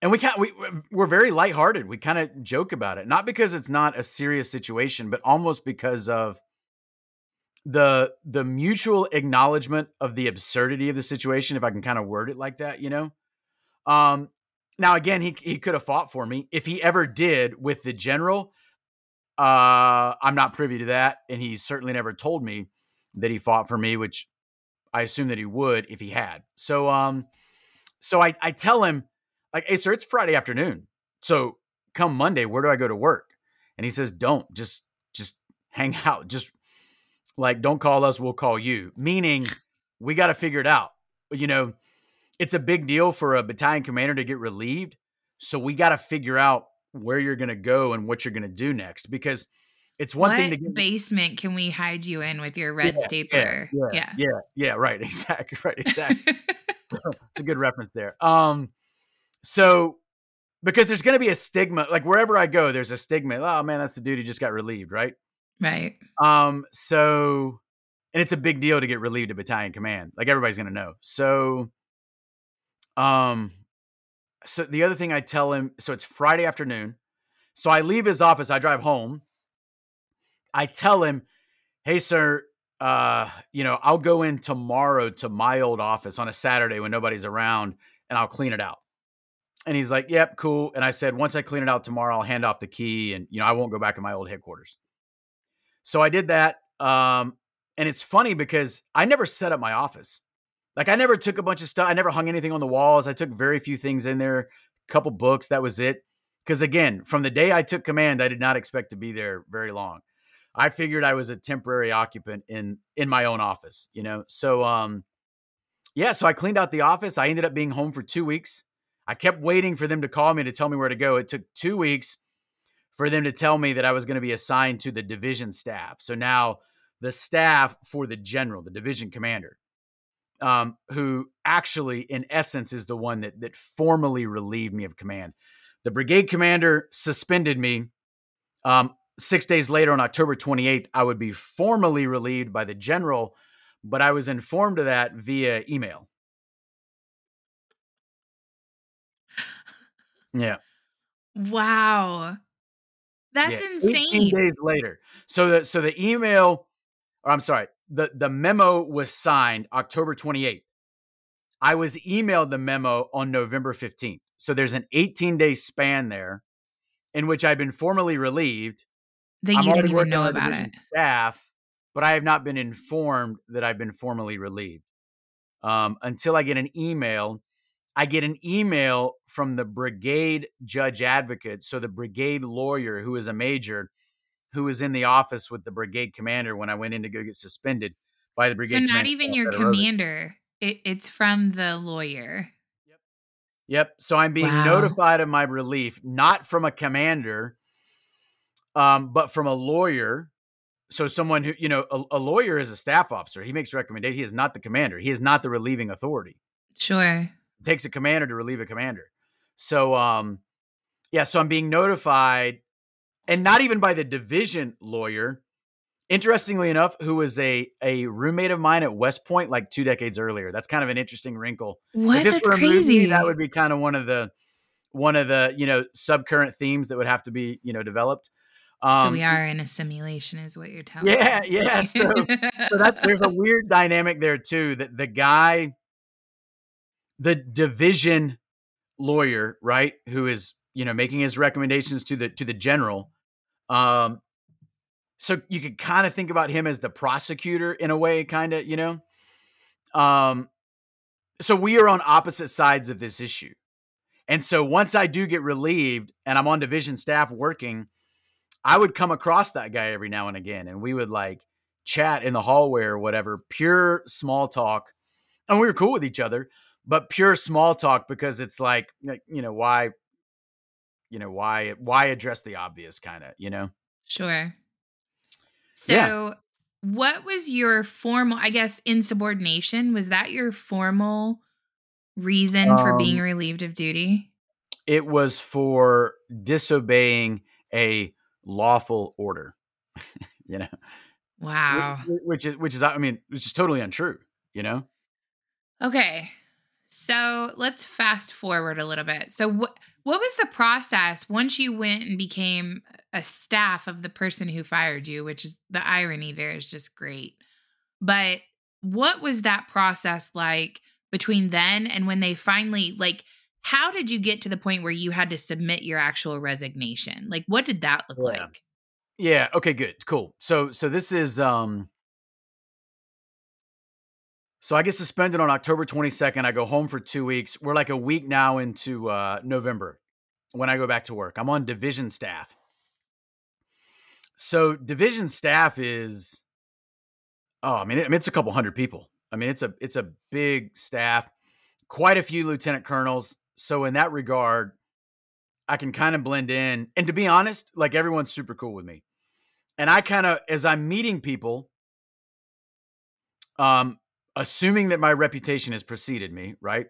and we can't we we're very lighthearted. We kind of joke about it. Not because it's not a serious situation, but almost because of the the mutual acknowledgement of the absurdity of the situation, if I can kind of word it like that, you know. Um now again, he he could have fought for me. If he ever did with the general, uh I'm not privy to that, and he certainly never told me that he fought for me, which I assume that he would if he had. So um so I I tell him like, "Hey sir, it's Friday afternoon. So come Monday, where do I go to work?" And he says, "Don't. Just just hang out. Just like don't call us, we'll call you." Meaning we got to figure it out. You know, it's a big deal for a battalion commander to get relieved. So we got to figure out where you're going to go and what you're going to do next because it's one what thing to get basement can we hide you in with your red Yeah, stapler? yeah, yeah, yeah, right, exactly, right, exactly. it's a good reference there. Um, so because there's going to be a stigma, like wherever I go, there's a stigma. Oh man, that's the dude who just got relieved, right? right. Um, so and it's a big deal to get relieved at battalion command. Like everybody's going to know. So, um, so the other thing I tell him, so it's Friday afternoon. So I leave his office. I drive home. I tell him, "Hey, sir, uh, you know, I'll go in tomorrow to my old office on a Saturday when nobody's around, and I'll clean it out." And he's like, "Yep, cool." And I said, "Once I clean it out tomorrow, I'll hand off the key, and you know, I won't go back in my old headquarters." So I did that. Um, and it's funny because I never set up my office. Like I never took a bunch of stuff. I never hung anything on the walls. I took very few things in there, a couple books. That was it. Because again, from the day I took command, I did not expect to be there very long. I figured I was a temporary occupant in in my own office, you know. So um yeah, so I cleaned out the office. I ended up being home for 2 weeks. I kept waiting for them to call me to tell me where to go. It took 2 weeks for them to tell me that I was going to be assigned to the division staff. So now the staff for the general, the division commander, um, who actually, in essence, is the one that that formally relieved me of command. The brigade commander suspended me. Um, six days later, on October 28th, I would be formally relieved by the general, but I was informed of that via email. Yeah. Wow. That's yeah. insane. days later. So the so the email, or I'm sorry, the the memo was signed October 28th. I was emailed the memo on November 15th. So there's an 18 day span there in which I've been formally relieved. That you didn't even know about it. Staff, but I have not been informed that I've been formally relieved um, until I get an email. I get an email from the brigade judge advocate. So the brigade lawyer, who is a major, who was in the office with the brigade commander when I went in to go get suspended by the brigade. So not even your commander. It, it's from the lawyer. Yep. Yep. So I'm being wow. notified of my relief, not from a commander, um, but from a lawyer. So someone who, you know, a, a lawyer is a staff officer. He makes recommendations. He is not the commander. He is not the relieving authority. Sure. It takes a commander to relieve a commander. So, um, yeah. So I'm being notified, and not even by the division lawyer, Interestingly enough, who was a a roommate of mine at West Point like two decades earlier. That's kind of an interesting wrinkle. What? If this That's were a crazy. movie, that would be kind of one of the one of the you know subcurrent themes that would have to be you know developed. Um, so we are in a simulation, is what you're telling yeah. Yeah, yeah. So, so that, there's a weird dynamic there too. That the guy, the division lawyer, right, who is you know making his recommendations to the to the general, um, so you could kind of think about him as the prosecutor in a way, kind of, you know. Um, so we are on opposite sides of this issue, and so once I do get relieved and I'm on division staff working, I would come across that guy every now and again, and we would like chat in the hallway or whatever, pure small talk, and we were cool with each other, but pure small talk because it's like, you know, why, you know, why, why address the obvious, kind of, you know. Sure. So, yeah. what was your formal, I guess, insubordination? Was that your formal reason um, for being um relieved of duty? It was for disobeying a lawful order. you know. Wow. Which is which is I mean, which is totally untrue, you know? Okay. So, let's fast forward a little bit. So, what what was the process once you went and became a staff of the person who fired you, which is the irony there is just great. But what was that process like between then and when they finally like how did you get to the point where you had to submit your actual resignation? Like what did that look yeah. like? Yeah, okay, good. Cool. So so this is um so I get suspended on October 22nd. I go home for two weeks. We're like a week now into uh, November when I go back to work. I'm on division staff. So division staff is, oh, I mean, it's a couple hundred people. I mean, it's a it's a big staff, quite a few lieutenant colonels. So in that regard, I can kind of blend in. And to be honest, like everyone's super cool with me. And I kind of, as I'm meeting people, um, assuming that my reputation has preceded me, right?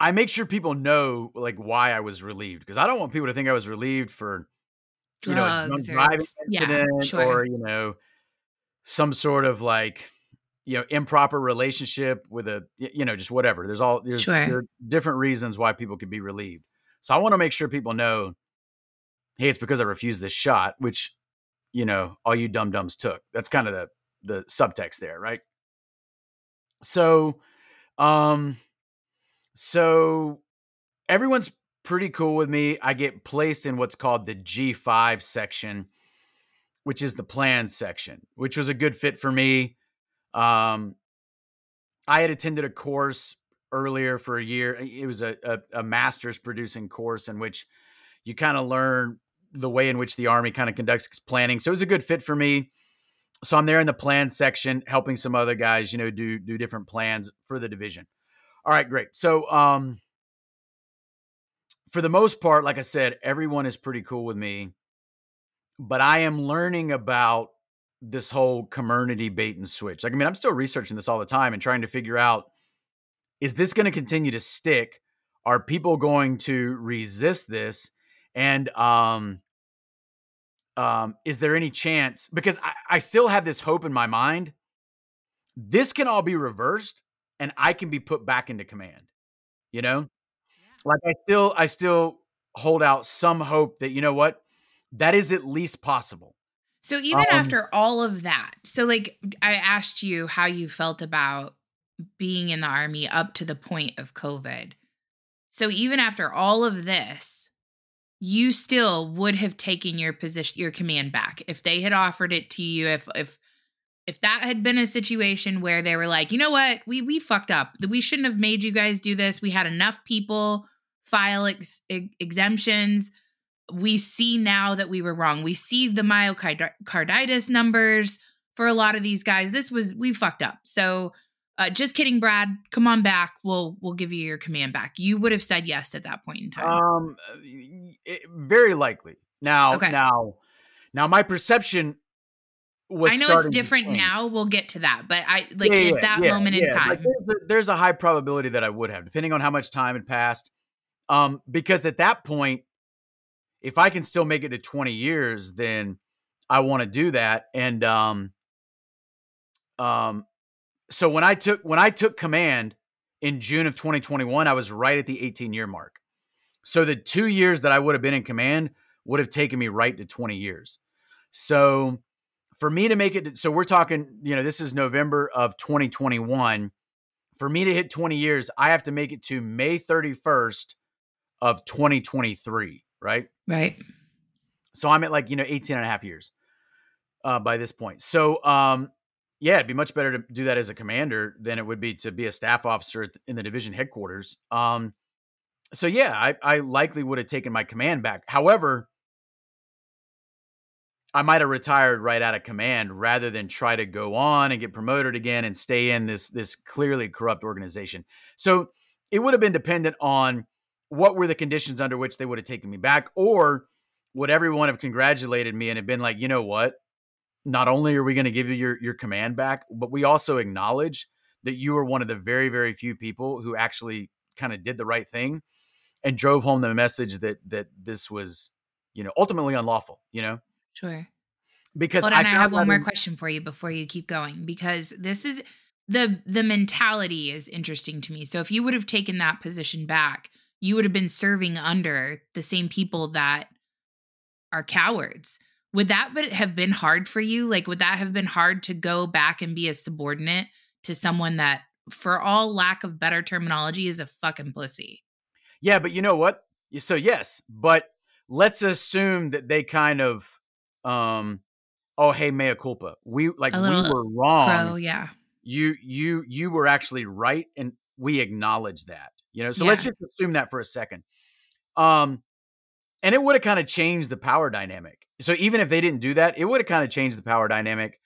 I make sure people know like why I was relieved because I don't want people to think I was relieved for you know driving incident yeah, sure. or you know some sort of like you know improper relationship with a you know just whatever. There's all there's, sure. there different reasons why people could be relieved. So I want to make sure people know, hey, it's because I refused this shot, which you know all you dum dums took. That's kind of the the subtext there, right? So, um, so everyone's pretty cool with me. I get placed in what's called the G5 section, which is the plan section, which was a good fit for me. Um, I had attended a course earlier for a year. It was a, a, a master's producing course in which you kind of learn the way in which the Army kind of conducts planning. So it was a good fit for me so I'm there in the plan section, helping some other guys, you know, do do different plans for the division. All right, great. So um for the most part, like I said, everyone is pretty cool with me. But I am learning about this whole Comirnaty bait and switch. Like, I mean, I'm still researching this all the time and trying to figure out is this going to continue to stick? are people going to resist this? And um, um, is there any chance? Because I, I still have this hope in my mind. This can all be reversed, and I can be put back into command. You know, like I still, I still hold out some hope that you know what, that is at least possible. So even um, after all of that, so like I asked you how you felt about being in the army up to the point of COVID. So even after all of this, you still would have taken your position your command back if they had offered it to you if if if that had been a situation where they were like, "You know what? We we fucked up. We shouldn't have made you guys do this. We had enough people file ex- ex- exemptions. We see now that we were wrong. We see the myocarditis numbers for a lot of these guys. This was we fucked up. So uh, just kidding, Brad. Come on back. We'll we'll give you your command back. You would have said yes at that point in time. Um, it, very likely. Now, okay. now, now, my perception was. I know it's different now. We'll get to that, but I like yeah, at that yeah, moment in time. Like there's, a, there's a high probability that I would have, depending on how much time had passed. Um, because at that point, if I can still make it to 20 years, then I want to do that. And um, um, so when I took when I took command in June of 2021, I was right at the 18 year mark. So the two years that I would have been in command would have taken me right to 20 years. So for me to make it, so we're talking, you know, this is November of 2021. For me to hit 20 years, I have to make it to May 31st of 2023, right? Right. So I'm at like, you know, 18 and a half years uh, by this point. So um, yeah, it'd be much better to do that as a commander than it would be to be a staff officer in the division headquarters. Um, so yeah, I, I likely would have taken my command back. However, I might have retired right out of command rather than try to go on and get promoted again and stay in this this clearly corrupt organization. So it would have been dependent on what were the conditions under which they would have taken me back, or would everyone have congratulated me and have been like, you know what, not only are we going to give you your, your command back, but we also acknowledge that you were one of the very, very few people who actually kind of did the right thing and drove home the message that that this was, you know, ultimately unlawful, you know? Sure. Because Hold on, I, I have one more question for you before you keep going. Because this is the the mentality is interesting to me. So if you would have taken that position back, you would have been serving under the same people that are cowards would that have been hard for you? Like, would that have been hard to go back and be a subordinate to someone that, for all lack of better terminology, is a fucking pussy? Yeah, but you know what? So yes, but let's assume that they kind of, um, oh hey, mea culpa. We like we were wrong. Pro, yeah. You you you were actually right, and we acknowledge that. You know, so yeah. let's just assume that for a second. Um, and it would have kind of changed the power dynamic. So even if they didn't do that, it would have kind of changed the power dynamic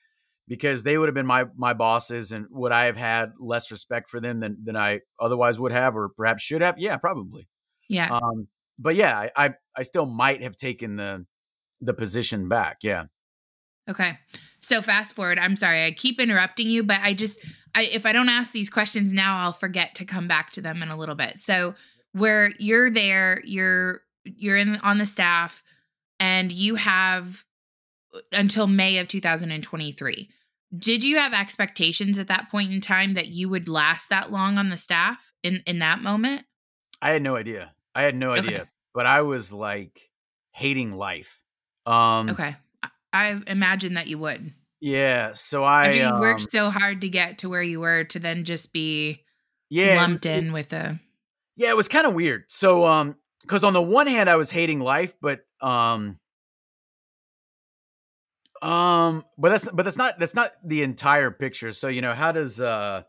because they would have been my my bosses and would I have had less respect for them than than I otherwise would have or perhaps should have? Yeah, probably. Yeah. Um but yeah, I I, I still might have taken the the position back. Yeah. Okay. So fast forward. I'm sorry. I keep interrupting you, but I just I if I don't ask these questions now, I'll forget to come back to them in a little bit. So where you're there, you're you're in on the staff and you have uh, until May of 2023. Did you have expectations at that point in time that you would last that long on the staff in in that moment? I had no idea. I had no idea. But I was like hating life. Um Okay. I imagine that you would. Yeah, so I After you um, worked so hard to get to where you were to then just be yeah, lumped in with a Yeah, it was kind of weird. So um because on the one hand I was hating life, but um um but that's but that's not that's not the entire picture. So you know how does uh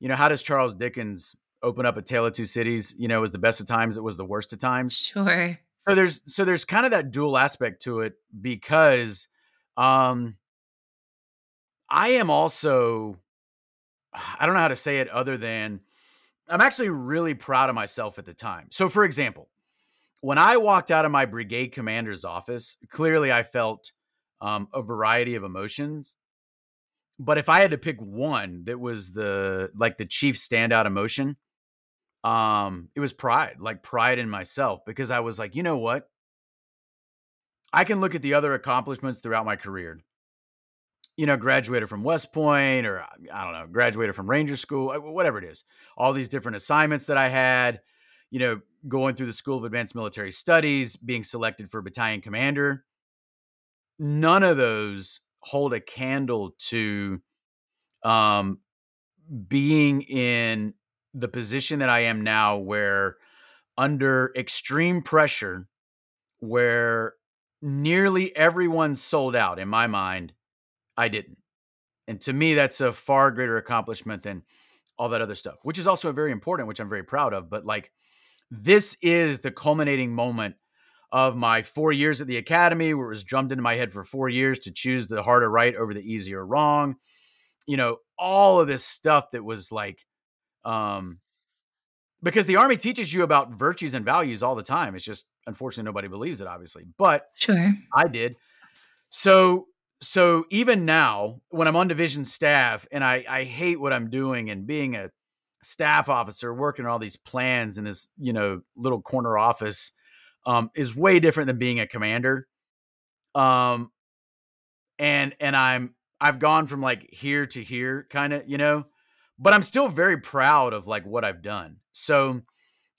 you know how does Charles Dickens open up a tale of two cities? You know, it was the best of times, it was the worst of times. Sure. So there's so there's kind of that dual aspect to it because um I am also I don't know how to say it other than I'm actually really proud of myself at the time. So, for example, when I walked out of my brigade commander's office, clearly I felt um, a variety of emotions. But if I had to pick one that was the like the chief standout emotion, um, it was pride, like pride in myself, because I was like, you know what? I can look at the other accomplishments throughout my career. You know, graduated from West Point, or I don't know, graduated from Ranger School, uh, whatever it is. All these different assignments that I had, you know, going through the School of Advanced Military Studies, being selected for battalion commander. None of those hold a candle to um, being in the position that I am now, where under extreme pressure, where nearly everyone sold out in my mind, I didn't. And to me, that's a far greater accomplishment than all that other stuff, which is also very important, which I'm very proud of. But like, this is the culminating moment of my four years at the academy, where it was drummed into my head for four years to choose the harder right over the easier wrong. You know, all of this stuff that was like, um, because the army teaches you about virtues and values all the time. It's just unfortunately nobody believes it, obviously. But sure, I did. So so even now, when I'm on division staff and I I hate what I'm doing and being a staff officer working on all these plans in this you know little corner office um, is way different than being a commander. Um, and and I'm I've gone from like here to here, kind of, you know, but I'm still very proud of like what I've done. So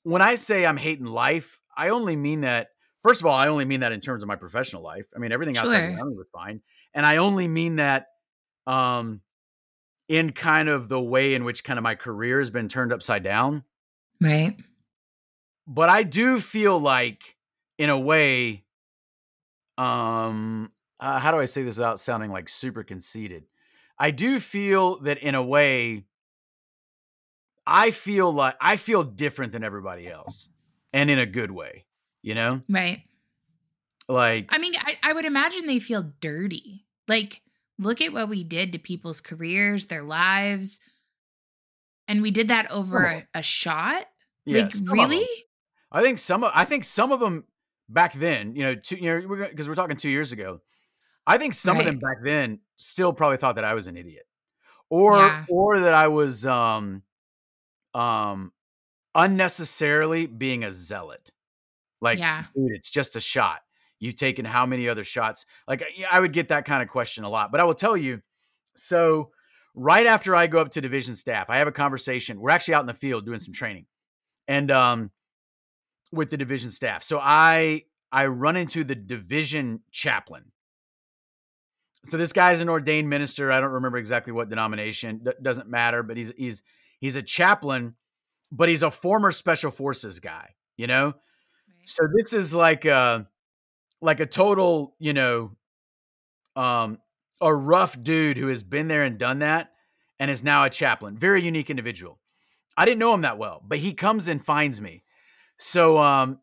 when I say I'm hating life, I only mean that. First of all, I only mean that in terms of my professional life. I mean everything outside sure. the army was fine, and I only mean that um, in kind of the way in which kind of my career has been turned upside down. Right. But I do feel like, in a way, um, uh, how do I say this without sounding like super conceited? I do feel that in a way, I feel like I feel different than everybody else, and in a good way, you know? Right. Like, I mean, I, I would imagine they feel dirty. Like, look at what we did to people's careers, their lives, and we did that over a, a, shot. Yeah, like, really? I think some. Of, I think some of them back then, you know, two, you know, because we're, we're, talking two years ago. I think some right. of them back then still probably thought that I was an idiot, or yeah. or that I was um um unnecessarily being a zealot. Like, yeah. dude, it's just a shot. You've taken how many other shots? Like, I would get that kind of question a lot. But I will tell you, so right after I go up to division staff, I have a conversation. We're actually out in the field doing some training, and um, with the division staff. So I I run into the division chaplain. So this guy's an ordained minister. I don't remember exactly what denomination. D- doesn't matter, but he's he's he's a chaplain, but he's a former special forces guy, you know? Right. So this is like a like a total, you know, um a rough dude who has been there and done that and is now a chaplain. Very unique individual. I didn't know him that well, but he comes and finds me. So um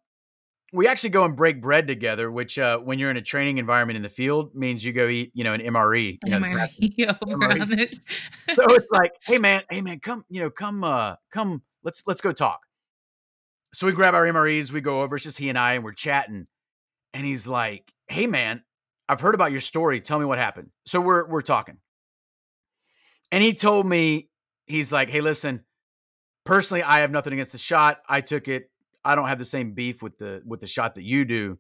we actually go and break bread together, which uh, when you're in a training environment in the field means you go eat, you know, an MRE. You know, MRE over on it. so it's like, hey man, hey man, come, you know, come, uh, come, let's let's go talk. So we grab our MREs, we go over. It's just he and I, and we're chatting. And he's like, hey man, I've heard about your story. Tell me what happened. So we're we're talking. And he told me, he's like, hey, listen, personally, I have nothing against the shot. I took it I don't have the same beef with the with the shot that you do.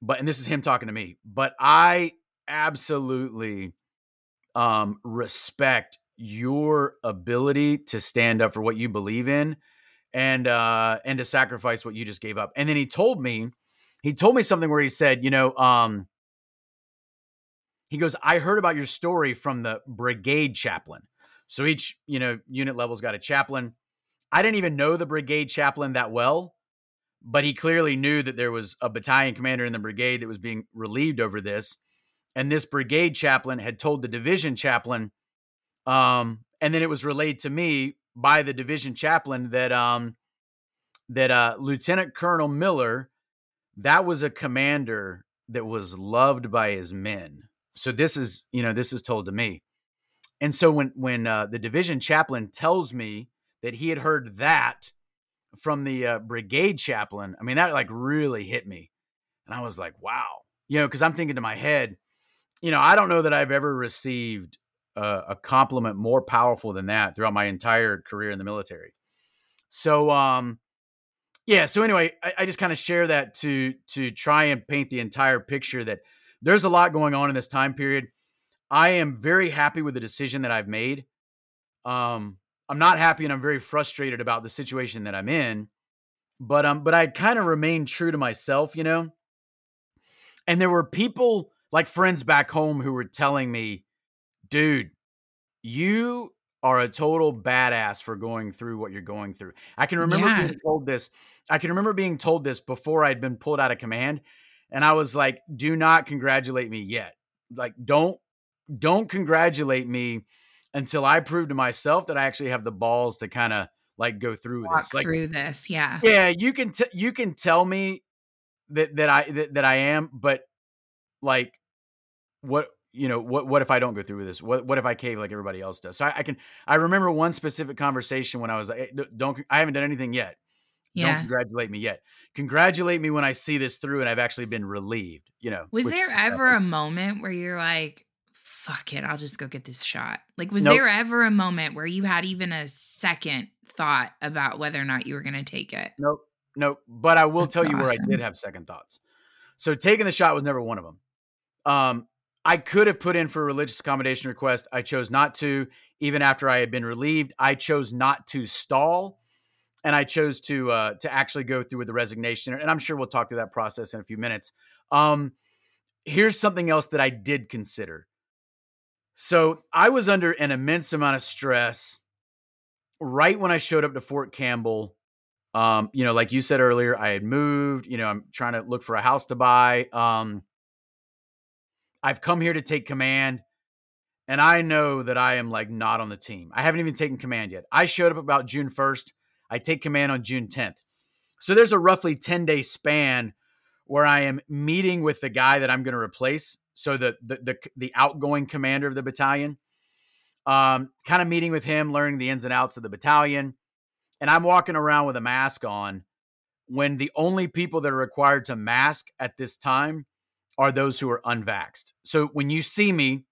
But and this is him talking to me. But I absolutely um respect your ability to stand up for what you believe in and uh and to sacrifice what you just gave up. And then he told me he told me something where he said, you know, um he goes, I heard about your story from the brigade chaplain. So each, you know, unit level's got a chaplain. I didn't even know the brigade chaplain that well, but he clearly knew that there was a battalion commander in the brigade that was being relieved over this. And this brigade chaplain had told the division chaplain, um, and then it was relayed to me by the division chaplain that um, that uh, Lieutenant Colonel Miller, that was a commander that was loved by his men. So this is, you know, this is told to me. And so when when uh, the division chaplain tells me that he had heard that from the uh, brigade chaplain, I mean, that like really hit me. And I was like, wow, you know, because I'm thinking to my head, you know, I don't know that I've ever received a, a compliment more powerful than that throughout my entire career in the military. So um yeah, so anyway, I, I just kind of share that to to try and paint the entire picture that there's a lot going on in this time period. I am very happy with the decision that I've made. Um, I'm not happy and I'm very frustrated about the situation that I'm in. But um, but I kind of remained true to myself, you know. And there were people like friends back home who were telling me, dude, you are a total badass for going through what you're going through. I can remember Yeah. being told this. I can remember being told this before I'd been pulled out of command. And I was like, do not congratulate me yet. Like, don't, don't congratulate me until I prove to myself that I actually have the balls to kind of like go through Walk this. Like, through this. Yeah. yeah, you can t- you can tell me that that I that, that I am, but like what you know what what if I don't go through with this? What what if I cave like everybody else does? So I, I can I remember one specific conversation when I was like, "Hey, don't I haven't done anything yet. Don't congratulate me yet. Congratulate me when I see this through and I've actually been relieved. You know. Was which- there ever a moment where you're like, fuck it, I'll just go get this shot? Like, was Nope. there ever a moment where you had even a second thought about whether or not you were going to take it? Nope. Nope. But I will That's tell you where I did have second thoughts. So taking the shot was never one of them. Um, I could have put in for a religious accommodation request. I chose not to. Even after I had been relieved, I chose not to stall, and I chose to uh, to actually go through with the resignation. And I'm sure we'll talk through that process in a few minutes. Um, here's something else that I did consider. So I was under an immense amount of stress right when I showed up to Fort Campbell. Um, you know, like you said earlier, I had moved, you know, I'm trying to look for a house to buy. Um, I've come here to take command and I know that I am like not on the team. I haven't even taken command yet. I showed up about June 1st. I take command on June 10th. So there's a roughly 10 day span where I am meeting with the guy that I'm going to replace. So the, the, the, the outgoing commander of the battalion, um, kind of meeting with him, learning the ins and outs of the battalion. And I'm walking around with a mask on when the only people that are required to mask at this time are those who are unvaxxed. So when you see me,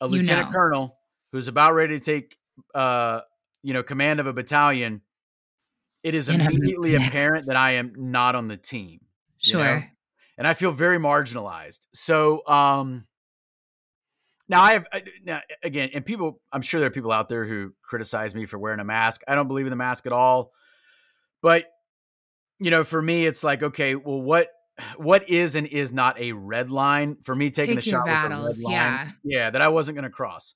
a You lieutenant know. colonel who's about ready to take, uh, you know, command of a battalion, it is And I'm immediately apparent that I am not on the team you know? Sure. and I feel very marginalized. So, um, now I have now again, and people, I'm sure there are people out there who criticize me for wearing a mask. I don't believe in the mask at all, but you know, for me, it's like, okay, well, what what is and is not a red line for me taking Pick the shot with battles, red line, yeah. yeah, that I wasn't going to cross.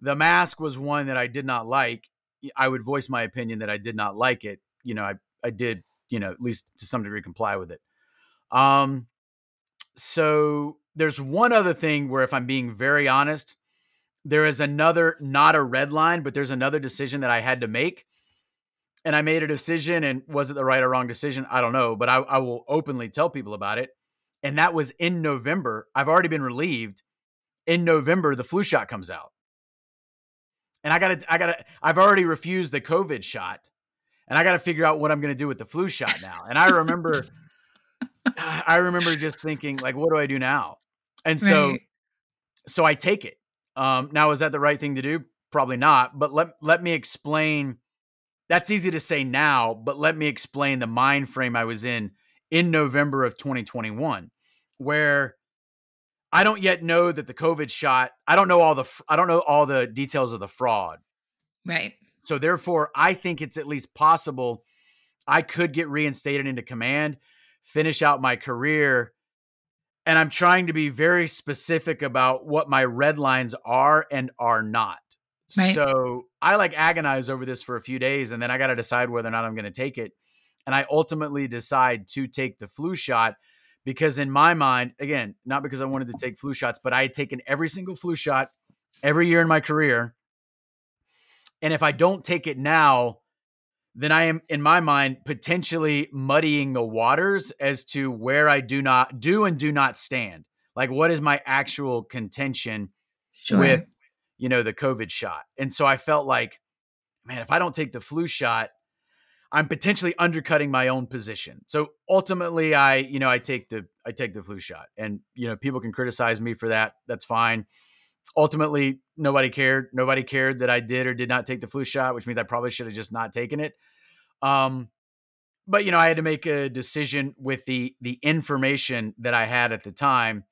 The mask was one that I did not like. I would voice my opinion that I did not like it. You know, I I did, you know, at least to some degree comply with it. Um, so there's one other thing where, if I'm being very honest, there is another, not a red line, but there's another decision that I had to make. And I made a decision, and was it the right or wrong decision? I don't know, but I, I will openly tell people about it. And that was in November. I've already been relieved. In November, the flu shot comes out. And I gotta, I gotta, I've already refused the COVID shot. And I gotta figure out what I'm gonna do with the flu shot now. And I remember I remember just thinking, like, what do I do now? And so, Right. so I take it. Um, now, is that the right thing to do? Probably not. But let let me explain. That's easy to say now, but let me explain the mind frame I was in in November of 2021, where I don't yet know that the COVID shot. I don't know all the. I don't know all the details of the fraud. Right. So therefore, I think it's at least possible I could get reinstated into command, finish out my career. And I'm trying to be very specific about what my red lines are and are not. Right. So I like agonize over this for a few days and then I got to decide whether or not I'm going to take it. And I ultimately decide to take the flu shot because, in my mind, again, not because I wanted to take flu shots, but I had taken every single flu shot every year in my career. And if I don't take it now, then I am, in my mind, potentially muddying the waters as to where I do not do and do not stand. Like, what is my actual contention Sure. with, you know, the COVID shot? And so I felt like, man, if I don't take the flu shot, I'm potentially undercutting my own position. So ultimately, I, you know, I take the I take the flu shot, and you know, people can criticize me for that. That's fine. Ultimately, nobody cared. Nobody cared that I did or did not take the flu shot, which means I probably should have just not taken it. Um, but you know, I had to make a decision with the the information that I had at the time.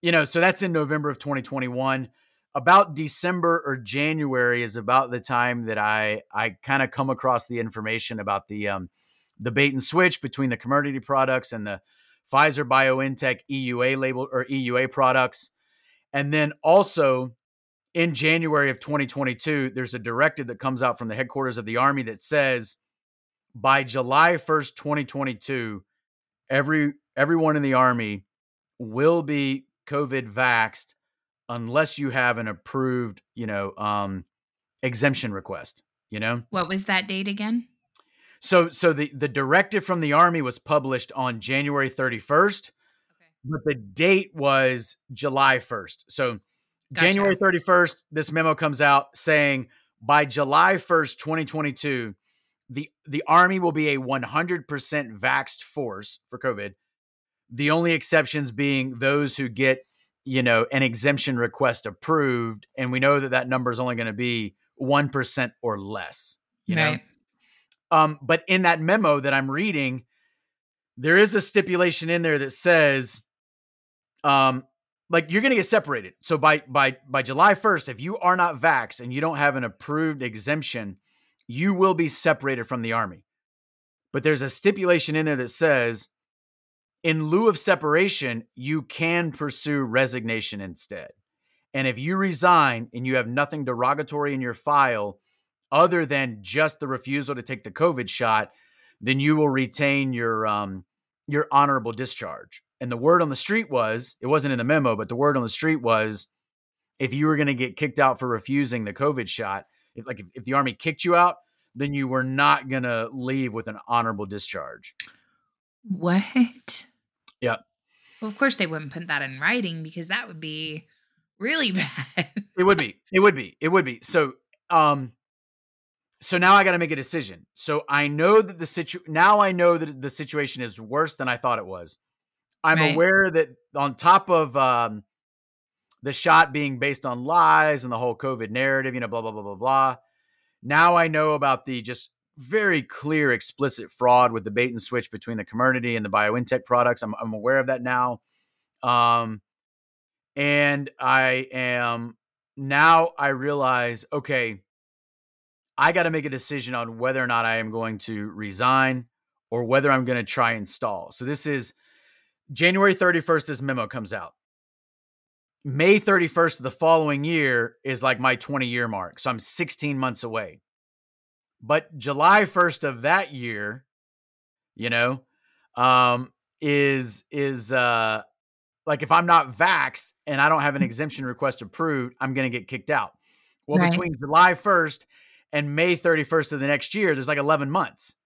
You know, so that's in November of 2021. About December or January is about the time that I I kind of come across the information about the um the bait and switch between the Comirnaty products and the Pfizer BioNTech EUA label or EUA products. And then also in January of 2022, there's a directive that comes out from the headquarters of the Army that says by July 1st, 2022, every everyone in the Army will be COVID vaxxed unless you have an approved, you know, um, exemption request. You know, what was that date again? So, so the the directive from the Army was published on January 31st, okay. but the date was July 1st. So Gotcha. January 31st, this memo comes out saying by July 1st, 2022, the the army will be a 100% vaxxed force for COVID. The only exceptions being those who get, you know, an exemption request approved, and we know that that number is only going to be 1% or less, you right. know. Um, but in that memo that I'm reading, there is a stipulation in there that says um, like you're going to get separated. So by by by July 1st, if you are not vaxxed and you don't have an approved exemption, you will be separated from the army. But there's a stipulation in there that says in lieu of separation, you can pursue resignation instead. And if you resign and you have nothing derogatory in your file other than just the refusal to take the COVID shot, then you will retain your um, your honorable discharge. And the word on the street was, it wasn't in the memo, but the word on the street was if you were going to get kicked out for refusing the COVID shot, if, like if, if the army kicked you out, then you were not going to leave with an honorable discharge. What? Yeah. Well, of course they wouldn't put that in writing because that would be really bad. it would be. It would be. It would be. So, um, so now I got to make a decision. So I know that the situ now I know that the situation is worse than I thought it was. I'm right. aware that on top of um, the shot being based on lies and the whole COVID narrative, you know, blah, blah, blah, blah, blah. Now I know about the just very clear, explicit fraud with the bait and switch between the Comirnaty and the BioNTech products. I'm, I'm aware of that now. Um, and I am now I realize, okay, I got to make a decision on whether or not I am going to resign or whether I'm going to try and stall. So this is January 31st, this memo comes out. May 31st of the following year is like my 20 year mark. So I'm 16 months away. But July 1st of that year, you know, um, is, is, uh, like if I'm not vaxxed and I don't have an exemption request approved, I'm to get kicked out. Well, right. between July 1st and May 31st of the next year, there's like 11 months.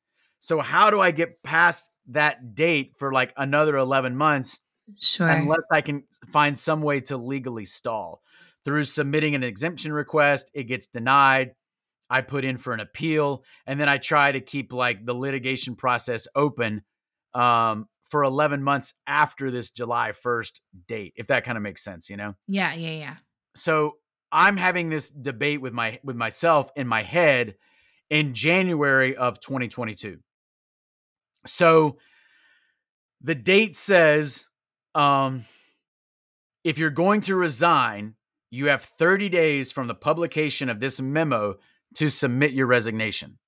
So how do I get past that date for like another 11 months sure. unless I can find some way to legally stall. Through submitting an exemption request, it gets denied. I put in for an appeal, and then I try to keep like the litigation process open um, for 11 months after this July 1st date, if that kind of makes sense, you know? Yeah, yeah, yeah. So I'm having this debate with my with myself in my head in January of 2022. So the date says um, if you're going to resign, you have 30 days from the publication of this memo to submit your resignation.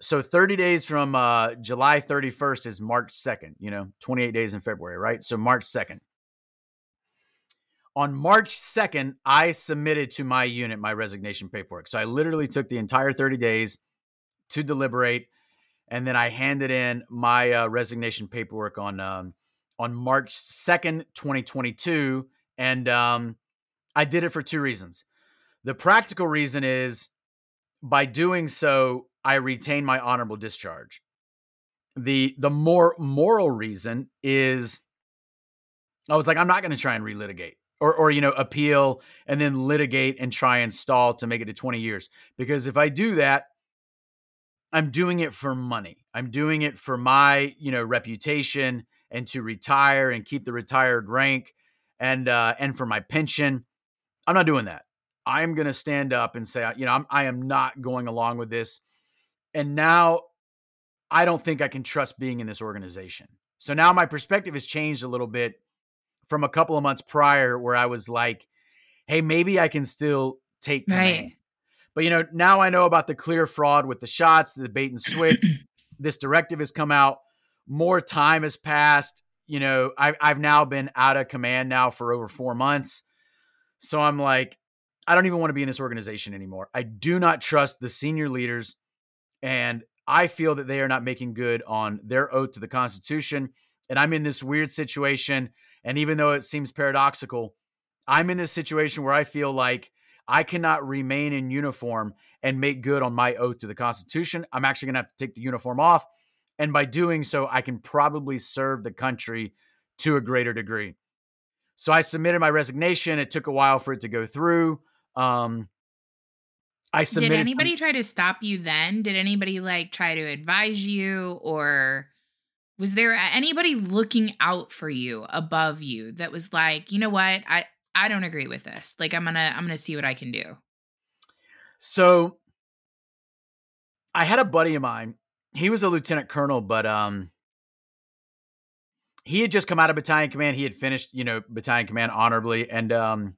So 30 days from uh, July 31st is March 2nd, you know, 28 days in February, right? So March 2nd. On March 2nd, I submitted to my unit my resignation paperwork. So I literally took the entire 30 days to deliberate and then I handed in my uh, resignation paperwork on um, on March second, twenty twenty two, and um, I did it for two reasons. The practical reason is by doing so, I retain my honorable discharge. The the more moral reason is I was like, I'm not going to try and relitigate or or you know appeal and then litigate and try and stall to make it to 20 years because if I do that I'm doing it for money. I'm doing it for my, you know, reputation and to retire and keep the retired rank and uh and for my pension. I'm not doing that. I'm going to stand up and say, you know, I'm, I am not going along with this. and now I don't think I can trust being in this organization. So now my perspective has changed a little bit from a couple of months prior where I was like, hey, maybe I can still take command. Right. But you know, now I know about the clear fraud with the shots, the bait and switch. this directive has come out. More time has passed. You know, I, I've now been out of command now for over four months. So I'm like, I don't even want to be in this organization anymore. I do not trust the senior leaders. And I feel that they are not making good on their oath to the Constitution. And I'm in this weird situation. And even though it seems paradoxical, I'm in this situation where I feel like I cannot remain in uniform and make good on my oath to the Constitution. I'm actually going to have to take the uniform off. And by doing so, I can probably serve the country to a greater degree. So I submitted my resignation. It took a while for it to go through. Um, I submitted. Did anybody try to stop you then? Did anybody like try to advise you or was there anybody looking out for you above you that was like, you know what? I I don't agree with this. Like I'm going to I'm going to see what I can do. So I had a buddy of mine. He was a lieutenant colonel, but um he had just come out of battalion command. He had finished, you know, battalion command honorably and um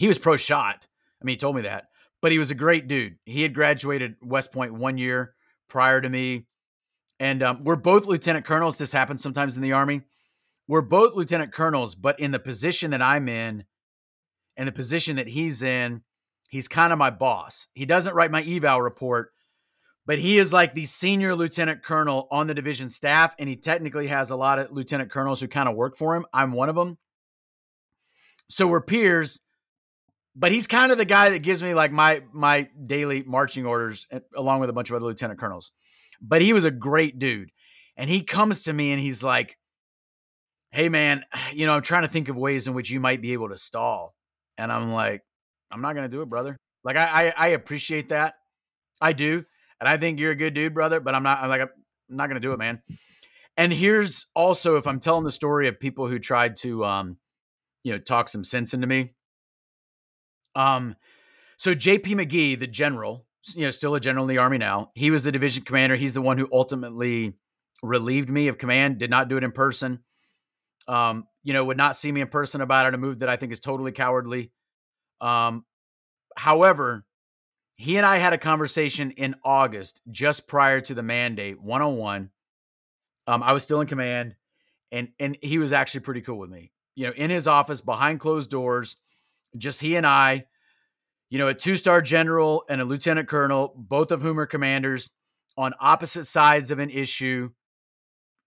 he was pro shot. I mean, he told me that but he was a great dude. He had graduated West Point one year prior to me. And um, we're both lieutenant colonels. This happens sometimes in the Army. We're both lieutenant colonels, but in the position that I'm in and the position that he's in, he's kind of my boss. He doesn't write my eval report, but he is like the senior lieutenant colonel on the division staff. And he technically has a lot of lieutenant colonels who kind of work for him. I'm one of them. So we're peers but he's kind of the guy that gives me like my my daily marching orders eh, along with a bunch of other lieutenant colonels. But he was a great dude. And he comes to me and he's like, "Hey man, you know, I'm trying to think of ways in which you might be able to stall." And I'm like, "I'm not going to do it, brother." Like I, I I appreciate that. I do. And I think you're a good dude, brother, but I'm not I'm like I'm not going to do it, man. And here's also if I'm telling the story of people who tried to um you know, talk some sense into me um, so J.P. McGee, the general, you know, still a general in the army now. He was the division commander. He's the one who ultimately relieved me of command. Did not do it in person. Um, you know, would not see me in person about it. A move that I think is totally cowardly. Um, however, he and I had a conversation in August, just prior to the mandate, one on one. Um, I was still in command, and and he was actually pretty cool with me. You know, in his office behind closed doors just he and I, you know, a two star general and a lieutenant colonel, both of whom are commanders on opposite sides of an issue,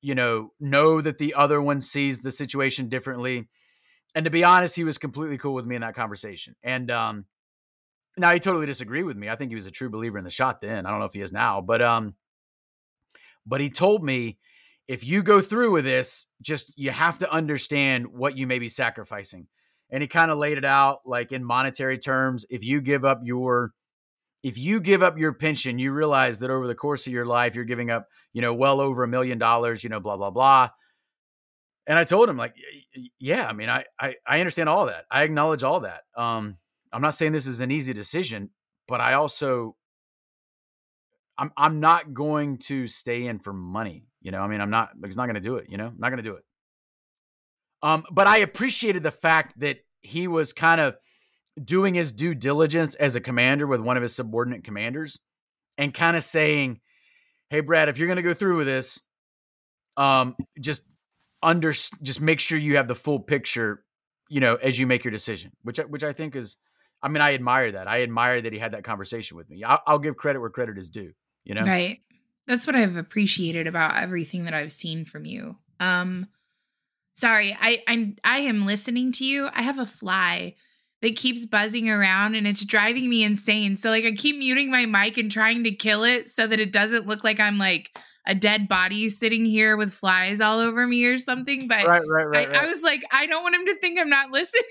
you know, know that the other one sees the situation differently. And to be honest, he was completely cool with me in that conversation. And um, now he totally disagreed with me. I think he was a true believer in the shot then. I don't know if he is now, but um, but he told me if you go through with this, just you have to understand what you may be sacrificing and he kind of laid it out like in monetary terms if you give up your if you give up your pension you realize that over the course of your life you're giving up you know well over a million dollars you know blah blah blah. And i told him like yeah i mean i i, I understand all that. I acknowledge all that. Um i'm not saying this is an easy decision but i also i'm i'm not going to stay in for money you know? I mean i'm not he's not going to do it you know? I'm not going to do it um, but I appreciated the fact that he was kind of doing his due diligence as a commander with one of his subordinate commanders and kind of saying, Hey, Brad, if you're going to go through with this, um, just under, just make sure you have the full picture, you know, as you make your decision, which, which I think is, I mean, I admire that. I admire that he had that conversation with me. I'll, I'll give credit where credit is due, you know? Right. That's what I've appreciated about everything that I've seen from you. Um, Sorry, I I'm I am listening to you. I have a fly that keeps buzzing around and it's driving me insane. So like I keep muting my mic and trying to kill it so that it doesn't look like I'm like a dead body sitting here with flies all over me or something. But right, right, right, I, right. I was like, I don't want him to think I'm not listening.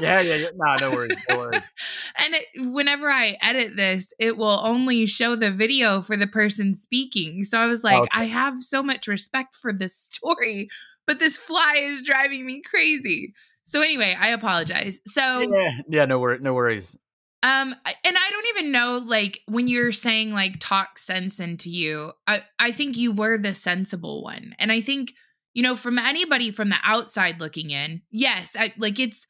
yeah, yeah, yeah. No, no worries. No worries. and it, whenever I edit this, it will only show the video for the person speaking. So I was like, okay. I have so much respect for this story but this fly is driving me crazy. So anyway, I apologize. So yeah, yeah, no worries, no worries. Um, and I don't even know, like, when you're saying like talk sense into you, I, I think you were the sensible one. And I think, you know, from anybody from the outside looking in, yes, I like it's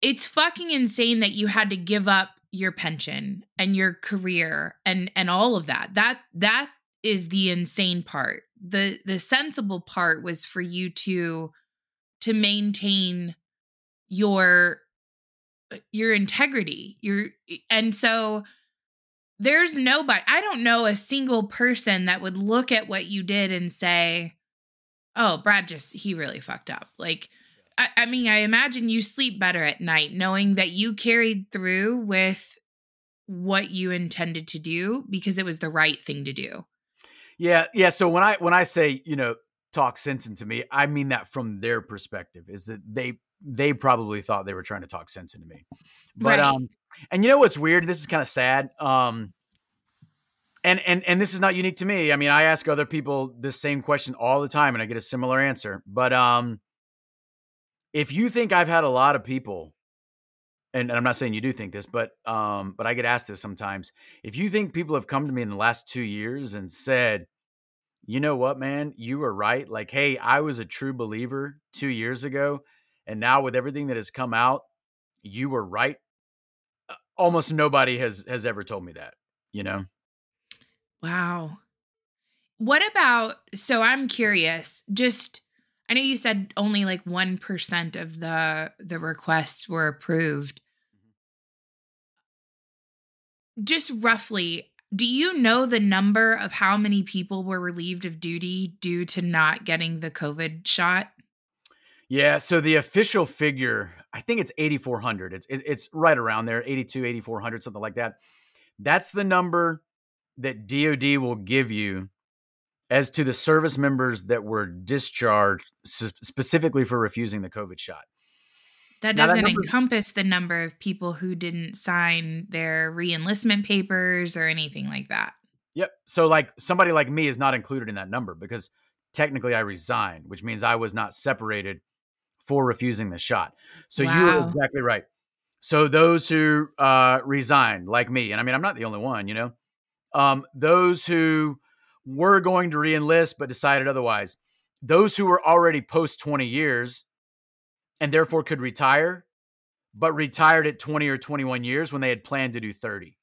it's fucking insane that you had to give up your pension and your career and and all of that. That that is the insane part. The the sensible part was for you to to maintain your uh, your integrity your and so there's nobody i don't know a single person that would look at what you did and say oh brad just he really fucked up. Like I, I mean i imagine you sleep better at night knowing that you carried through with what you intended to do because it was the right thing to do yeah yeah so when i when i say you know talk sense into me i mean that from their perspective is that they they probably thought they were trying to talk sense into me. But right. um and you know what's weird? This is kind of sad. Um and and and this is not unique to me. I mean, I ask other people this same question all the time and I get a similar answer. But um if you think I've had a lot of people and, and I'm not saying you do think this, but um but I get asked this sometimes. If you think people have come to me in the last 2 years and said, "You know what, man? You were right. Like, hey, I was a true believer 2 years ago." And now with everything that has come out, you were right. Almost nobody has has ever told me that, you know. Wow. What about so I'm curious, just I know you said only like 1% of the the requests were approved. Mm-hmm. Just roughly, do you know the number of how many people were relieved of duty due to not getting the COVID shot? Yeah, so the official figure, I think it's 8400. It's it's right around there, 82 8400 something like that. That's the number that DoD will give you as to the service members that were discharged specifically for refusing the COVID shot. That doesn't that encompass the number of people who didn't sign their reenlistment papers or anything like that. Yep. So like somebody like me is not included in that number because technically I resigned, which means I was not separated for refusing the shot. So wow. you are exactly right. So those who uh, resigned, like me, and I mean, I'm not the only one, you know, um, those who were going to reenlist but decided otherwise, those who were already post 20 years and therefore could retire, but retired at 20 or 21 years when they had planned to do 30.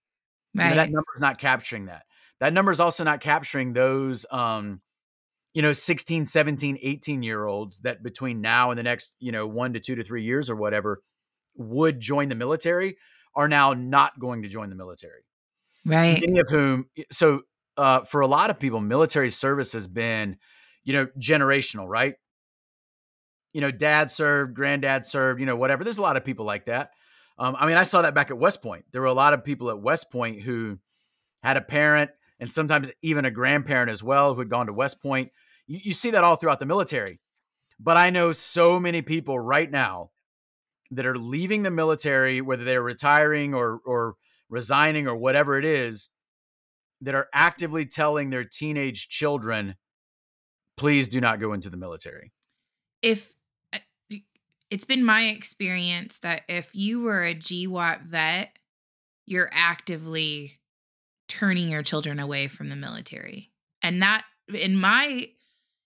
Right. You know, that number is not capturing that. That number is also not capturing those um, you know 16 17 18 year olds that between now and the next you know one to two to three years or whatever would join the military are now not going to join the military right many of whom so uh, for a lot of people military service has been you know generational right? You know dad served granddad served you know whatever. There's a lot of people like that. Um, i mean i saw that back at west point. There were a lot of people at west point who had a parent and sometimes even a grandparent as well who had gone to west point. You, you see that all throughout the military. But I know so many people right now that are leaving the military, whether they're retiring or or resigning or whatever it is, that are actively telling their teenage children, please do not go into the military. If uh, it's been my experience that if you were a GWOT vet, you're actively turning your children away from the military. And that, in my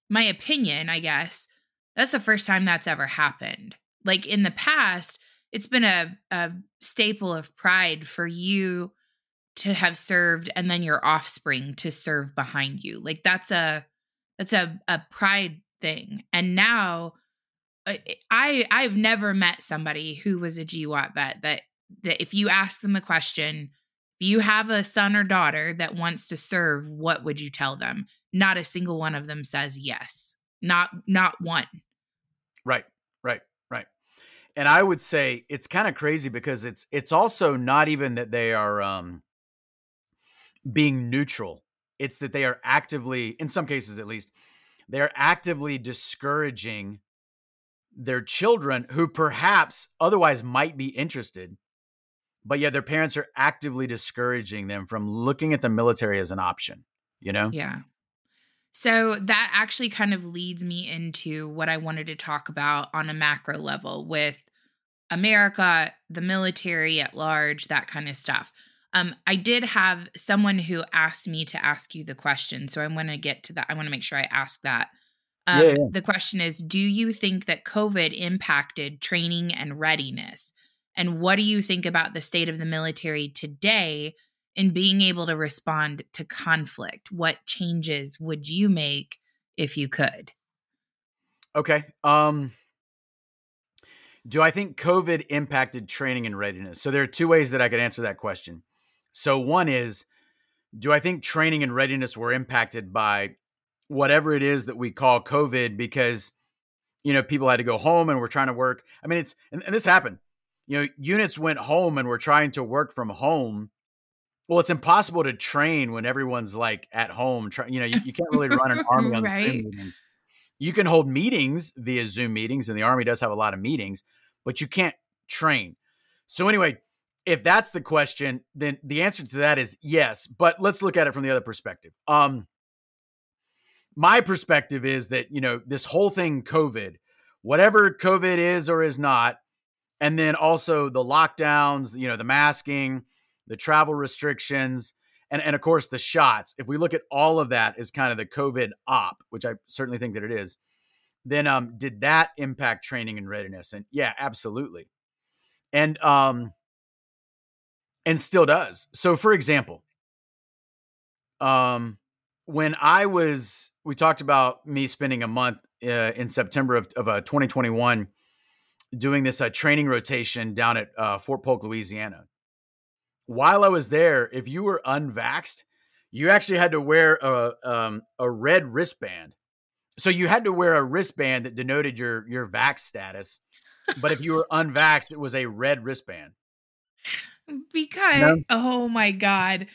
my opinion, I guess, that's the first time that's ever happened. Like in the past, it's been a, a staple of pride for you to have served and then your offspring to serve behind you. Like that's a that's a, a pride thing. And now I I've never met somebody who was a GWOT vet that that if you ask them a question, if you have a son or daughter that wants to serve, what would you tell them? not a single one of them says yes. Not not one. Right. Right. Right. And I would say it's kind of crazy because it's it's also not even that they are um being neutral. It's that they are actively in some cases at least they're actively discouraging their children who perhaps otherwise might be interested but yet their parents are actively discouraging them from looking at the military as an option you know yeah so that actually kind of leads me into what I wanted to talk about on a macro level with America, the military at large, that kind of stuff. Um, I did have someone who asked me to ask you the question, so I want to get to that. I want to make sure I ask that. Um, yeah, yeah. The question is Do you think that COVID impacted training and readiness? And what do you think about the state of the military today in being able to respond to conflict? What changes would you make if you could? Okay. Um, do I think COVID impacted training and readiness? So there are two ways that I could answer that question. So one is, do I think training and readiness were impacted by whatever it is that we call COVID because you know people had to go home and we're trying to work. I mean, it's and, and this happened. You know, units went home and we're trying to work from home. Well, it's impossible to train when everyone's like at home. Try, you know, you, you can't really run an army on right. Zoom meetings. You can hold meetings via Zoom meetings, and the army does have a lot of meetings, but you can't train. So anyway, if that's the question, then the answer to that is yes. But let's look at it from the other perspective. Um, my perspective is that, you know, this whole thing, COVID, whatever COVID is or is not, and then also the lockdowns, you know, the masking, the travel restrictions, and, and of course the shots. If we look at all of that as kind of the COVID op, which I certainly think that it is, then um, did that impact training and readiness? And yeah, absolutely. And um, and still does. So for example, um, when I was we talked about me spending a month uh, in September of, of uh, 2021 doing this uh, training rotation down at uh, Fort Polk, Louisiana. While I was there, if you were unvaxxed, you actually had to wear a um, a red wristband. So you had to wear a wristband that denoted your your vax status. But if you were unvaxxed, it was a red wristband. Because oh my god,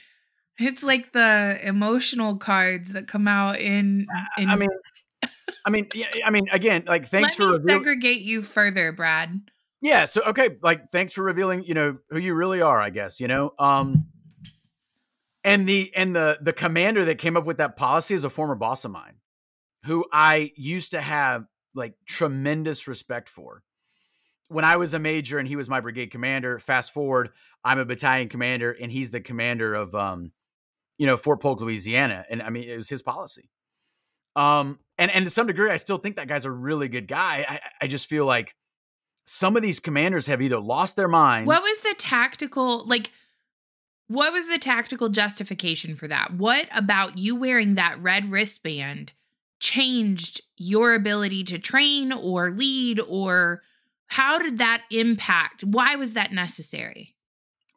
it's like the emotional cards that come out in. in I mean, I mean, yeah, I mean, again, like thanks Let for me segregate you further, Brad. Yeah. So okay, like thanks for revealing, you know, who you really are. I guess you know. Um, and the and the the commander that came up with that policy is a former boss of mine, who I used to have like tremendous respect for. When I was a major and he was my brigade commander, fast forward, I'm a battalion commander and he's the commander of um you know, Fort Polk, Louisiana. And I mean, it was his policy. Um, and and to some degree, I still think that guy's a really good guy. I, I just feel like some of these commanders have either lost their minds. What was the tactical like? What was the tactical justification for that? What about you wearing that red wristband changed your ability to train or lead or how did that impact? Why was that necessary?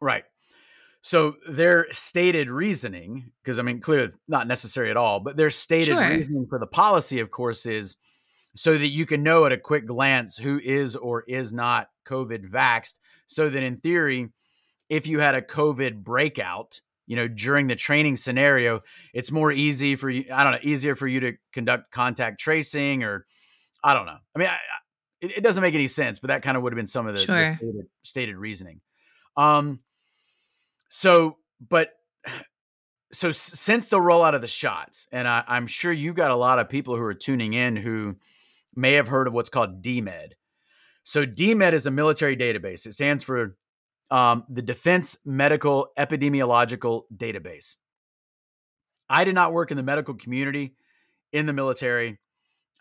Right. So their stated reasoning, because I mean, clearly it's not necessary at all, but their stated sure. reasoning for the policy, of course, is so that you can know at a quick glance who is or is not COVID vaxxed. So that in theory, if you had a COVID breakout, you know, during the training scenario, it's more easy for you. I don't know, easier for you to conduct contact tracing, or I don't know. I mean, I, it, it, doesn't make any sense, but that kind of would have been some of the, sure. the stated, stated reasoning. Um, so, but so since the rollout of the shots, and I, am sure you got a lot of people who are tuning in who may have heard of what's called DMED. So DMED is a military database. It stands for um, the Defense Medical Epidemiological Database. I did not work in the medical community in the military.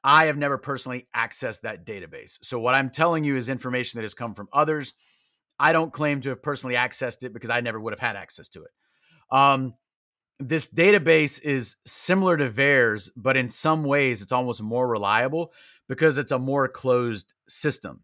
I have never personally accessed that database. So what I'm telling you is information that has come from others I don't claim to have personally accessed it because I never would have had access to it. Um, this database is similar to VAERS, but in some ways it's almost more reliable because it's a more closed system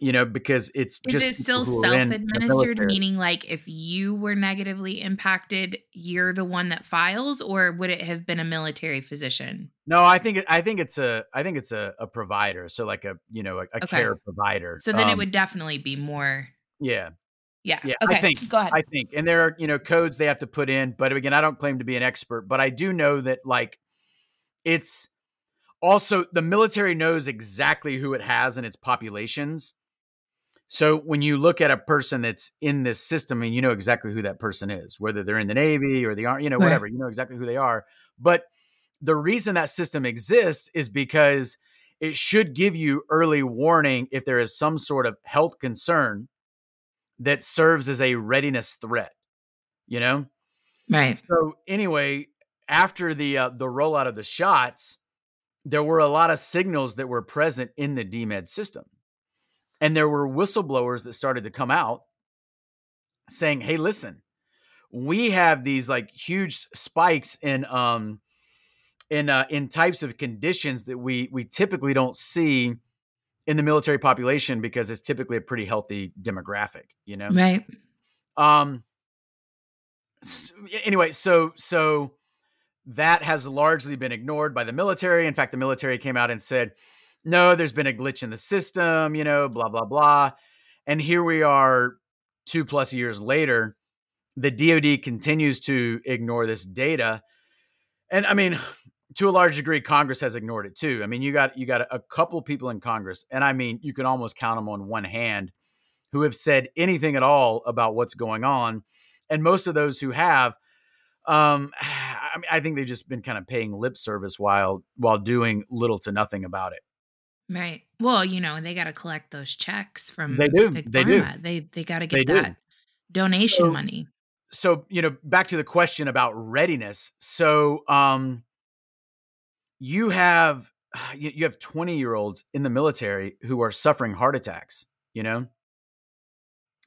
you know, because it's is just it still self-administered, meaning like if you were negatively impacted, you're the one that files, or would it have been a military physician? No, I think I think it's a I think it's a, a provider, so like a you know a, a okay. care provider. So then um, it would definitely be more. Yeah. Yeah. Yeah. Okay. I think. Go ahead. I think, and there are you know codes they have to put in, but again, I don't claim to be an expert, but I do know that like it's also the military knows exactly who it has in its populations so when you look at a person that's in this system, and you know exactly who that person is, whether they're in the Navy or the Army, you know, whatever, you know exactly who they are. But the reason that system exists is because it should give you early warning if there is some sort of health concern that serves as a readiness threat. You know, Right. so anyway, after the uh, the rollout of the shots, there were a lot of signals that were present in the DMED system, and there were whistleblowers that started to come out saying, "Hey, listen, we have these like huge spikes in um in uh, in types of conditions that we we typically don't see." In the military population, because it's typically a pretty healthy demographic, you know. Right. Um. s- Anyway, so so that has largely been ignored by the military. In fact, the military came out and said, "No, there's been a glitch in the system," you know, blah blah blah. And here we are, two plus years later. The DoD continues to ignore this data, and I mean, to a large degree, Congress has ignored it too. I mean, you got you got a couple people in Congress, and I mean, you can almost count them on one hand who have said anything at all about what's going on. And most of those who have, um, I, mean, I think they've just been kind of paying lip service while while doing little to nothing about it. Right. Well, you know, they got to collect those checks from They do. Big They do. They they got to They get do. that donation So- money. So you know, back to the question about readiness. So um, you have you, you have twenty year olds in the military who are suffering heart attacks. You know,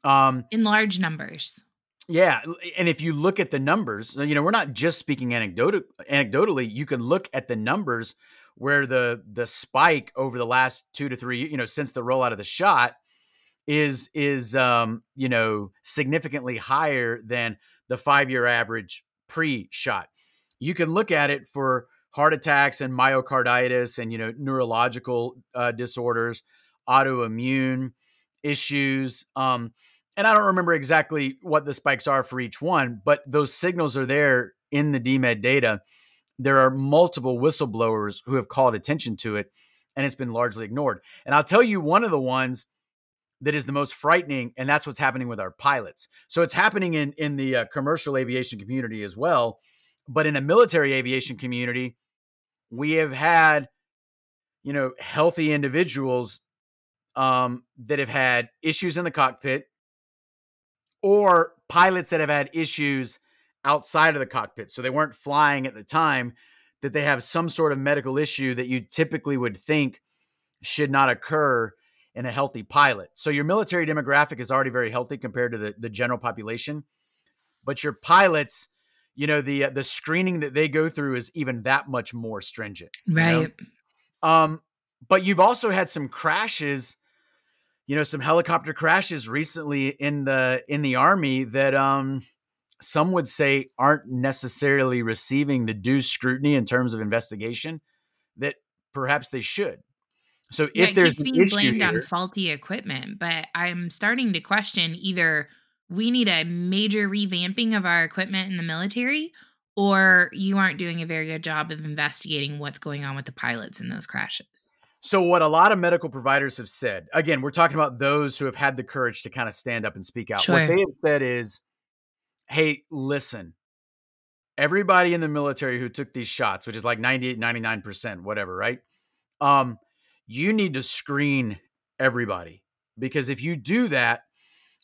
um, in large numbers. Yeah, and if you look at the numbers, you know, we're not just speaking anecdotal anecdotally, you can look at the numbers where the the spike over the last 2 to 3, you know, since the rollout of the shot is is um, you know, significantly higher than the 5-year average pre-shot. You can look at it for heart attacks and myocarditis and you know, neurological uh, disorders, autoimmune issues, um and I don't remember exactly what the spikes are for each one, but those signals are there in the DMED data. There are multiple whistleblowers who have called attention to it, and it's been largely ignored. And I'll tell you one of the ones that is the most frightening, and that's what's happening with our pilots. So it's happening in in the uh, commercial aviation community as well, but in a military aviation community, we have had, you know, healthy individuals um, that have had issues in the cockpit or pilots that have had issues outside of the cockpit. So they weren't flying at the time, that they have some sort of medical issue that you typically would think should not occur in a healthy pilot. So your military demographic is already very healthy compared to the, the general population. But your pilots, you know, the uh, the screening that they go through is even that much more stringent. you know? Right. Um, but you've also had some crashes, you know, some helicopter crashes recently in the in the army that um some would say aren't necessarily receiving the due scrutiny in terms of investigation that perhaps they should. So Yeah, if it there's keeps being blamed on faulty equipment, but I'm starting to question either we need a major revamping of our equipment in the military or you aren't doing a very good job of investigating what's going on with the pilots in those crashes. So, what a lot of medical providers have said, again, we're talking about those who have had the courage to kind of stand up and speak out. Sure. What they have said is, hey, listen, everybody in the military who took these shots, which is like 98, 99%, whatever, right? Um, you need to screen everybody because if you do that,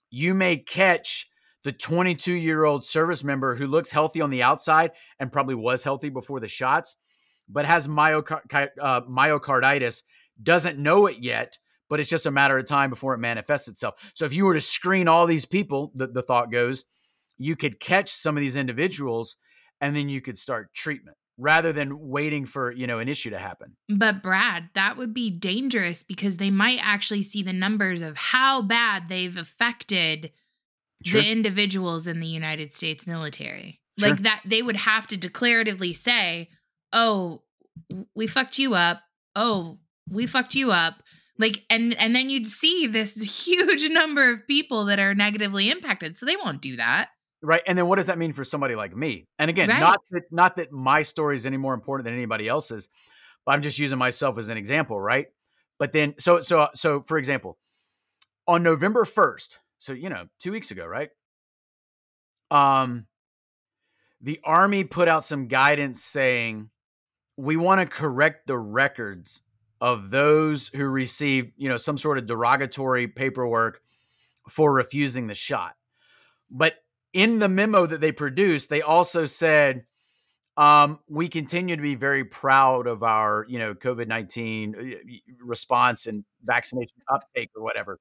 you may catch the 22 year old service member who looks healthy on the outside and probably was healthy before the shots, but has myocar- uh, myocarditis, doesn't know it yet, but it's just a matter of time before it manifests itself. So if you were to screen all these people, the, the thought goes, you could catch some of these individuals and then you could start treatment rather than waiting for you know an issue to happen. But Brad, that would be dangerous because they might actually see the numbers of how bad they've affected Sure. the individuals in the United States military. Sure. Like that they would have to declaratively say, "Oh, we fucked you up. Oh, we fucked you up." Like and and then you'd see this huge number of people that are negatively impacted. So they won't do that. Right. And then what does that mean for somebody like me? And again, Right. not that not that my story is any more important than anybody else's, but I'm just using myself as an example, right? But then so so so for example, on November 1st, so you know, 2 weeks ago, right? Um the army put out some guidance saying we want to correct the records of those who received, you know, some sort of derogatory paperwork for refusing the shot. But in the memo that they produced, they also said, um, we continue to be very proud of our, you know, COVID nineteen uh, response and vaccination uptake or whatever.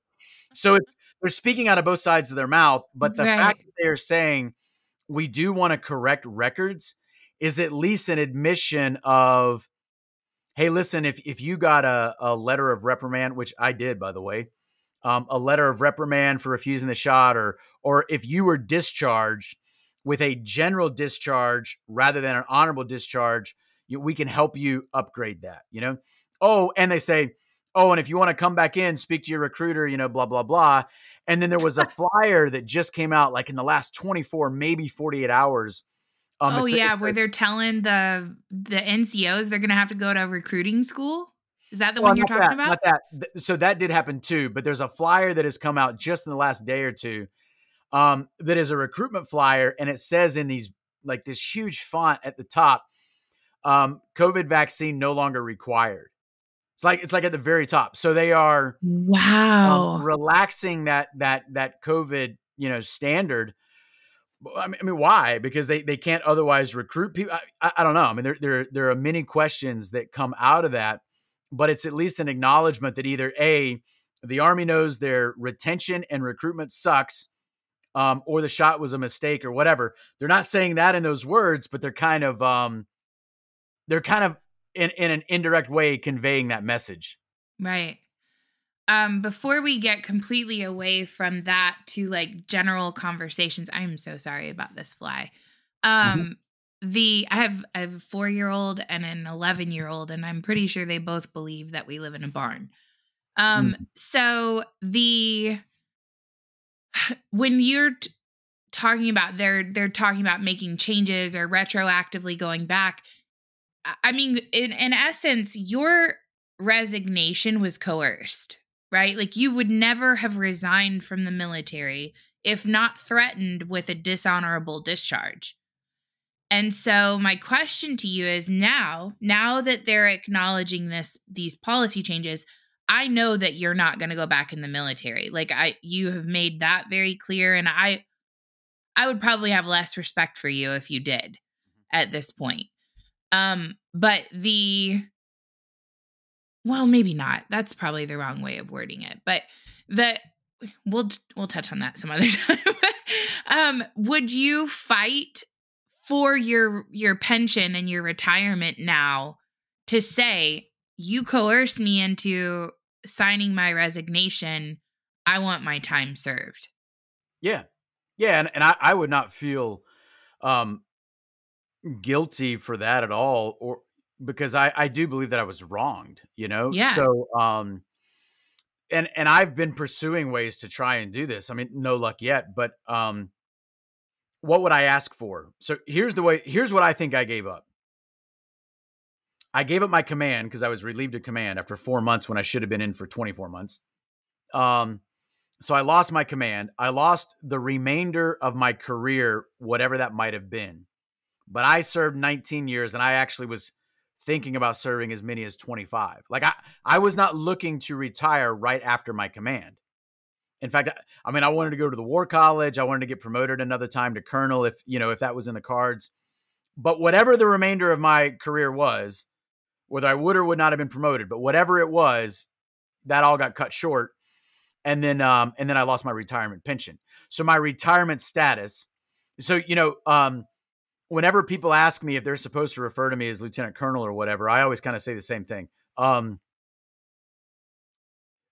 So it's they're speaking out of both sides of their mouth, but the Right. fact that they're saying we do want to correct records is at least an admission of, hey, listen, if if you got a, a letter of reprimand, which I did by the way, um, a letter of reprimand for refusing the shot, or or if you were discharged with a general discharge rather than an honorable discharge, you, we can help you upgrade that. You know. Oh, and they say, oh, and if you want to come back in, speak to your recruiter. You know, blah blah blah. And then there was a flyer that just came out like in the last 24, maybe 48 hours. Um, oh yeah, where they're telling the the NCOs they're gonna have to go to recruiting school. Is that the Well, one you're talking that, about? Not that. So that did happen too, but there's a flyer that has come out just in the last day or two um, that is a recruitment flyer, and it says in these like this huge font at the top, um, COVID vaccine no longer required. It's like it's like at the very top. So they are Wow. um, relaxing that that that COVID you know standard. I mean, I mean, why? Because they, they can't otherwise recruit people. I, I, I don't know. I mean, there, there there are many questions that come out of that, but it's at least an acknowledgement that either a the army knows their retention and recruitment sucks, um, or the shot was a mistake or whatever. They're not saying that in those words, but they're kind of um, they're kind of in in an indirect way conveying that message. Right. Um, before we get completely away from that to like general conversations, I'm so sorry about this fly. Um, the I have I have a four year old and an eleven year old, and I'm pretty sure they both believe that we live in a barn. Um, so the when you're t- talking about they're they're talking about making changes or retroactively going back. I- mean, in in essence, your resignation was coerced, right? Like you would never have resigned from the military if not threatened with a dishonorable discharge. And so my question to you is now, now that they're acknowledging this these policy changes, I know that you're not going to go back in the military. Like I you have made that very clear and I I would probably have less respect for you if you did at this point. Um but the well, maybe not. That's probably the wrong way of wording it. But the we'll we'll touch on that some other time. um, would you fight for your your pension and your retirement now to say you coerced me into signing my resignation? I want my time served. Yeah. Yeah. And, and I, I would not feel um, guilty for that at all, or because I, I do believe that I was wronged, you know? Yeah. So, um, and, and I've been pursuing ways to try and do this. I mean, no luck yet, but, um, what would I ask for? So here's the way, here's what I think I gave up. I gave up my command because I was relieved of command after four months when I should have been in for 24 months. Um, so I lost my command. I lost the remainder of my career, whatever that might have been. But I served 19 years and I actually was thinking about serving as many as 25. Like I, I was not looking to retire right after my command. In fact, I- I mean, I wanted to go to the war college. I wanted to get promoted another time to colonel if, you know, if that was in the cards. But whatever the remainder of my career was, whether I would or would not have been promoted, but whatever it was, that all got cut short and then um and then I lost my retirement pension. So my retirement status. So you know, um whenever people ask me if they're supposed to refer to me as lieutenant colonel or whatever, I always kind of say the same thing. Um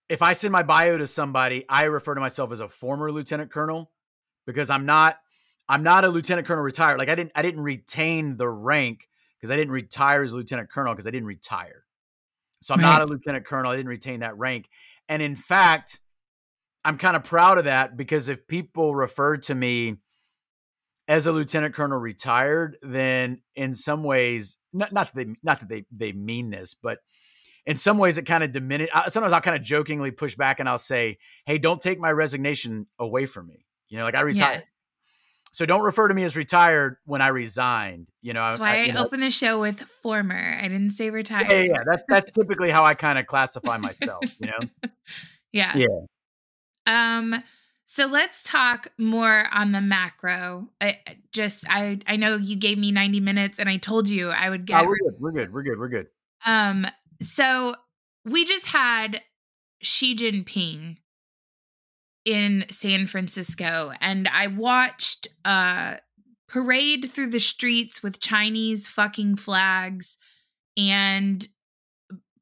if I send my bio to somebody, I refer to myself as a former lieutenant colonel because I'm not I'm not a lieutenant colonel retired. Like I didn't I didn't retain the rank because I didn't retire as lieutenant colonel because I didn't retire. So I'm not a lieutenant colonel. I didn't retain that rank. And in fact, I'm kind of proud of that because if people refer to me as a lieutenant colonel retired, then in some ways, not, not that they not that they they mean this, but in some ways it kind of diminish. uh, Sometimes I'll kind of jokingly push back and I'll say, "Hey, don't take my resignation away from me." You know, like I retired. So don't refer to me as retired when I resigned. You know, That's why I, know, opened the show with former. I didn't say retired. yeah, yeah, yeah. That's that's typically how I kind of classify myself. You know. yeah. Yeah. Um. So let's talk more on the macro. I I just I I know you gave me 90 minutes and I told you I would get Oh, get we're good. We're good. We're good. We're good. um so we just had Xi Jinping in San Francisco and I watched a parade through the streets with Chinese fucking flags and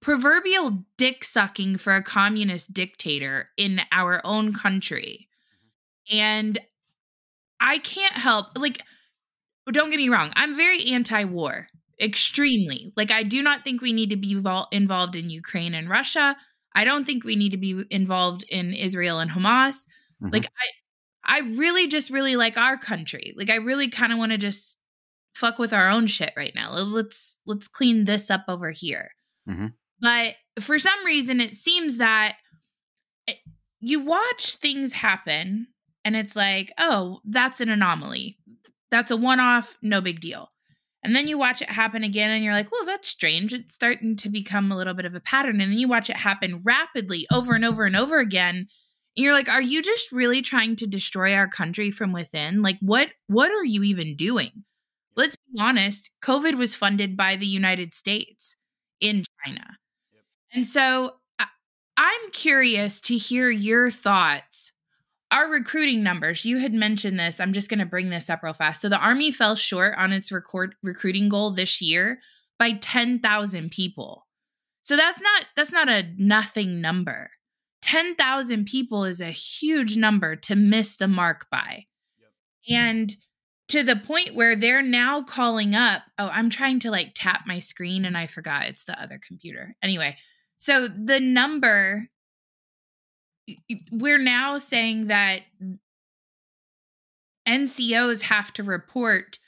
proverbial dick sucking for a communist dictator in our own country. Mm-hmm. And I can't help like don't get me wrong, I'm very anti-war, extremely. Like I do not think we need to be vol- involved in Ukraine and Russia. I don't think we need to be involved in Israel and Hamas. Mhm. Like I I really just really like our country. Like I really kind of want to just fuck with our own shit right now. Let's let's clean this up over here. Mhm. But for some reason it seems that it- you watch things happen and it's like, "Oh, that's an anomaly. That's a one-off, no big deal." And then you watch it happen again and you're like, well, that's strange. It's starting to become a little bit of a pattern. And then you watch it happen rapidly over and over and over again. And you're like, are you just really trying to destroy our country from within? Like what what are you even doing? Let's be honest, COVID was funded by the United States in China. And so I'm curious to hear your thoughts our recruiting numbers you had mentioned this i'm just going to bring this up real fast. So the army fell short on its record recruiting goal this year by 10,000 people. So that's not that's not a nothing number. 10,000 people is a huge number to miss the mark by. Mm-hmm. And to the point where they're now calling up oh i'm trying to like tap my screen and i forgot it's the other computer. Anyway so the number we're now saying that NCOs have to report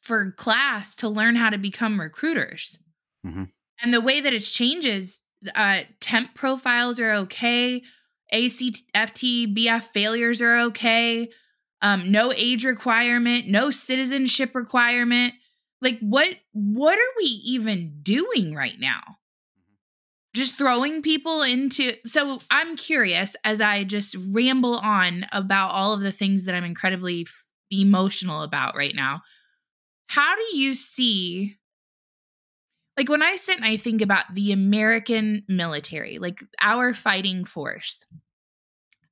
for class to learn how to become recruiters. Mhm. And the way that it changes, uh, temp profiles are okay, ACFT, BF failures are okay, um, no age requirement, no citizenship requirement. Like what what are we even doing right now? Just throwing people into so i'm curious as i just ramble on about all of the things that i'm incredibly f- emotional about right now how do you see like when i sit and i think about the american military like our fighting force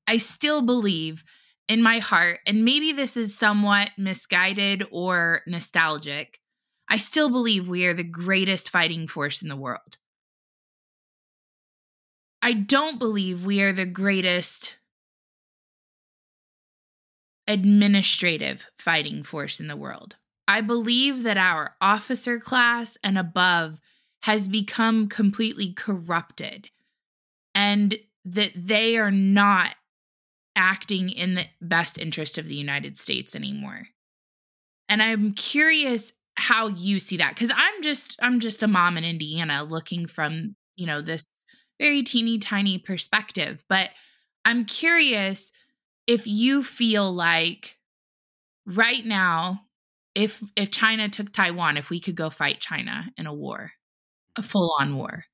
i still believe in my heart and maybe this is somewhat misguided or nostalgic i still believe we are the greatest fighting force in the world I don't believe we are the greatest administrative fighting force in the world. I believe that our officer class and above has become completely corrupted and that they are not acting in the best interest of the United States anymore. And I'm curious how you see that cuz I'm just I'm just a mom in Indiana looking from, you know, this very teeny tiny perspective, but I'm curious if you feel like right now if if China took Taiwan, if we could go fight China in a war, a full-on war.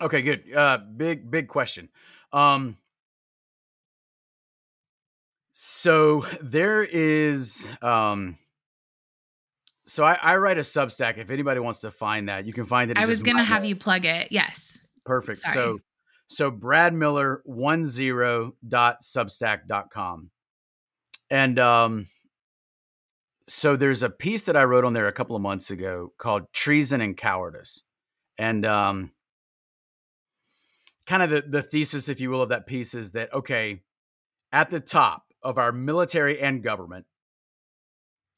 Okay, good. Uh, big big question. Um, so there is um. So I, I write a Substack. If anybody wants to find that, you can find it. I was going to have you plug it. Yes. Perfect. Sorry. So so Brad Miller one zero dot Substack dot com, And um so there's a piece that I wrote on there a couple of months ago called Treason and Cowardice. And um kind of the, the thesis, if you will, of that piece is that okay, at the top of our military and government,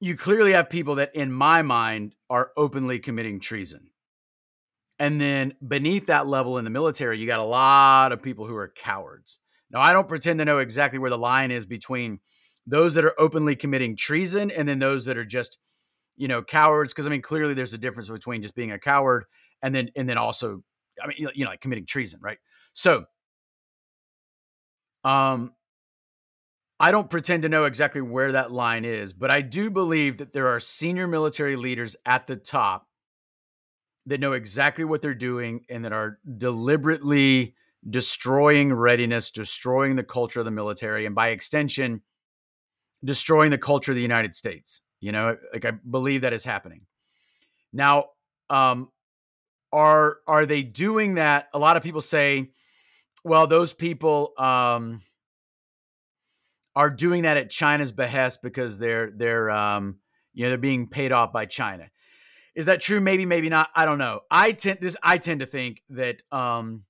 you clearly have people that, in my mind, are openly committing treason. And then beneath that level in the military, you got a lot of people who are cowards. Now, I don't pretend to know exactly where the line is between those that are openly committing treason and then those that are just, you know, cowards. Because I mean, clearly there's a difference between just being a coward and then and then also, I mean, you know, like committing treason, right? So, um, I don't pretend to know exactly where that line is, but I do believe that there are senior military leaders at the top that know exactly what they're doing and that are deliberately destroying readiness, destroying the culture of the military, and by extension, destroying the culture of the United States. You know, like I believe that is happening. Now, um, are are they doing that? A lot of people say, well, those people um, are doing that at China's behest because they're they're um, you know they're being paid off by China. Is that true? Maybe, maybe not. I don't know. I tend this. I tend to think that um,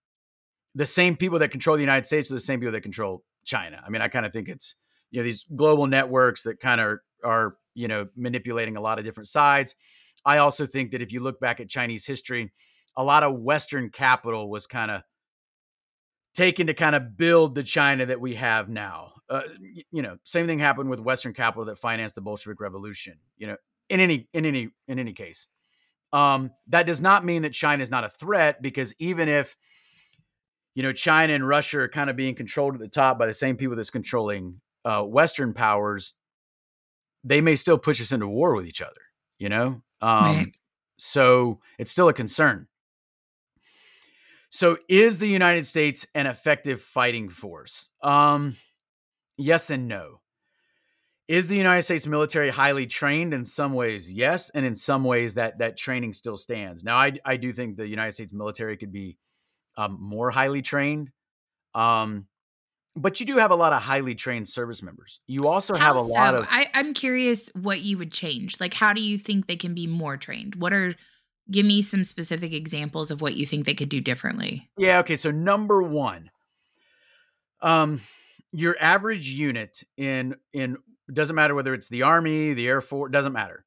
the same people that control the United States are the same people that control China. I mean, I kind of think it's you know these global networks that kind of are you know manipulating a lot of different sides. I also think that if you look back at Chinese history, a lot of Western capital was kind of taken to kind of build the China that we have now. Uh, you know, same thing happened with Western capital that financed the Bolshevik Revolution. You know, in any in any in any case, um, that does not mean that China is not a threat because even if you know China and Russia are kind of being controlled at the top by the same people that's controlling uh, Western powers, they may still push us into war with each other. You know, um, right. so it's still a concern. So, is the United States an effective fighting force? Um, yes and no. Is the United States military highly trained? In some ways, yes, and in some ways, that that training still stands. Now, I I do think the United States military could be um, more highly trained, um, but you do have a lot of highly trained service members. You also have a lot of. I, I'm curious what you would change. Like, how do you think they can be more trained? What are give me some specific examples of what you think they could do differently? Yeah. Okay. So number one, um, your average unit in in doesn't matter whether it's the army, the air force, doesn't matter.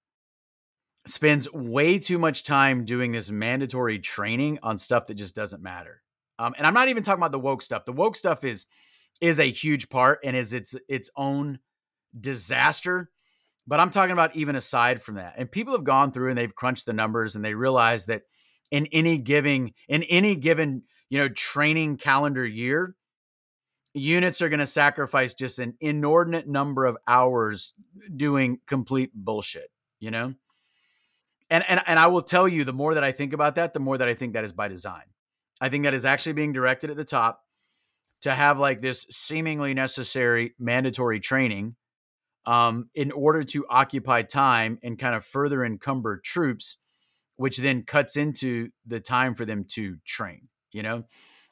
Spends way too much time doing this mandatory training on stuff that just doesn't matter. Um, and I'm not even talking about the woke stuff. The woke stuff is is a huge part and is its its own disaster. But I'm talking about even aside from that. And people have gone through and they've crunched the numbers and they realize that in any giving in any given, you know, training calendar year, units are going to sacrifice just an inordinate number of hours doing complete bullshit, you know? And, and and I will tell you, the more that I think about that, the more that I think that is by design. I think that is actually being directed at the top to have like this seemingly necessary mandatory training um, in order to occupy time and kind of further encumber troops, which then cuts into the time for them to train. You know,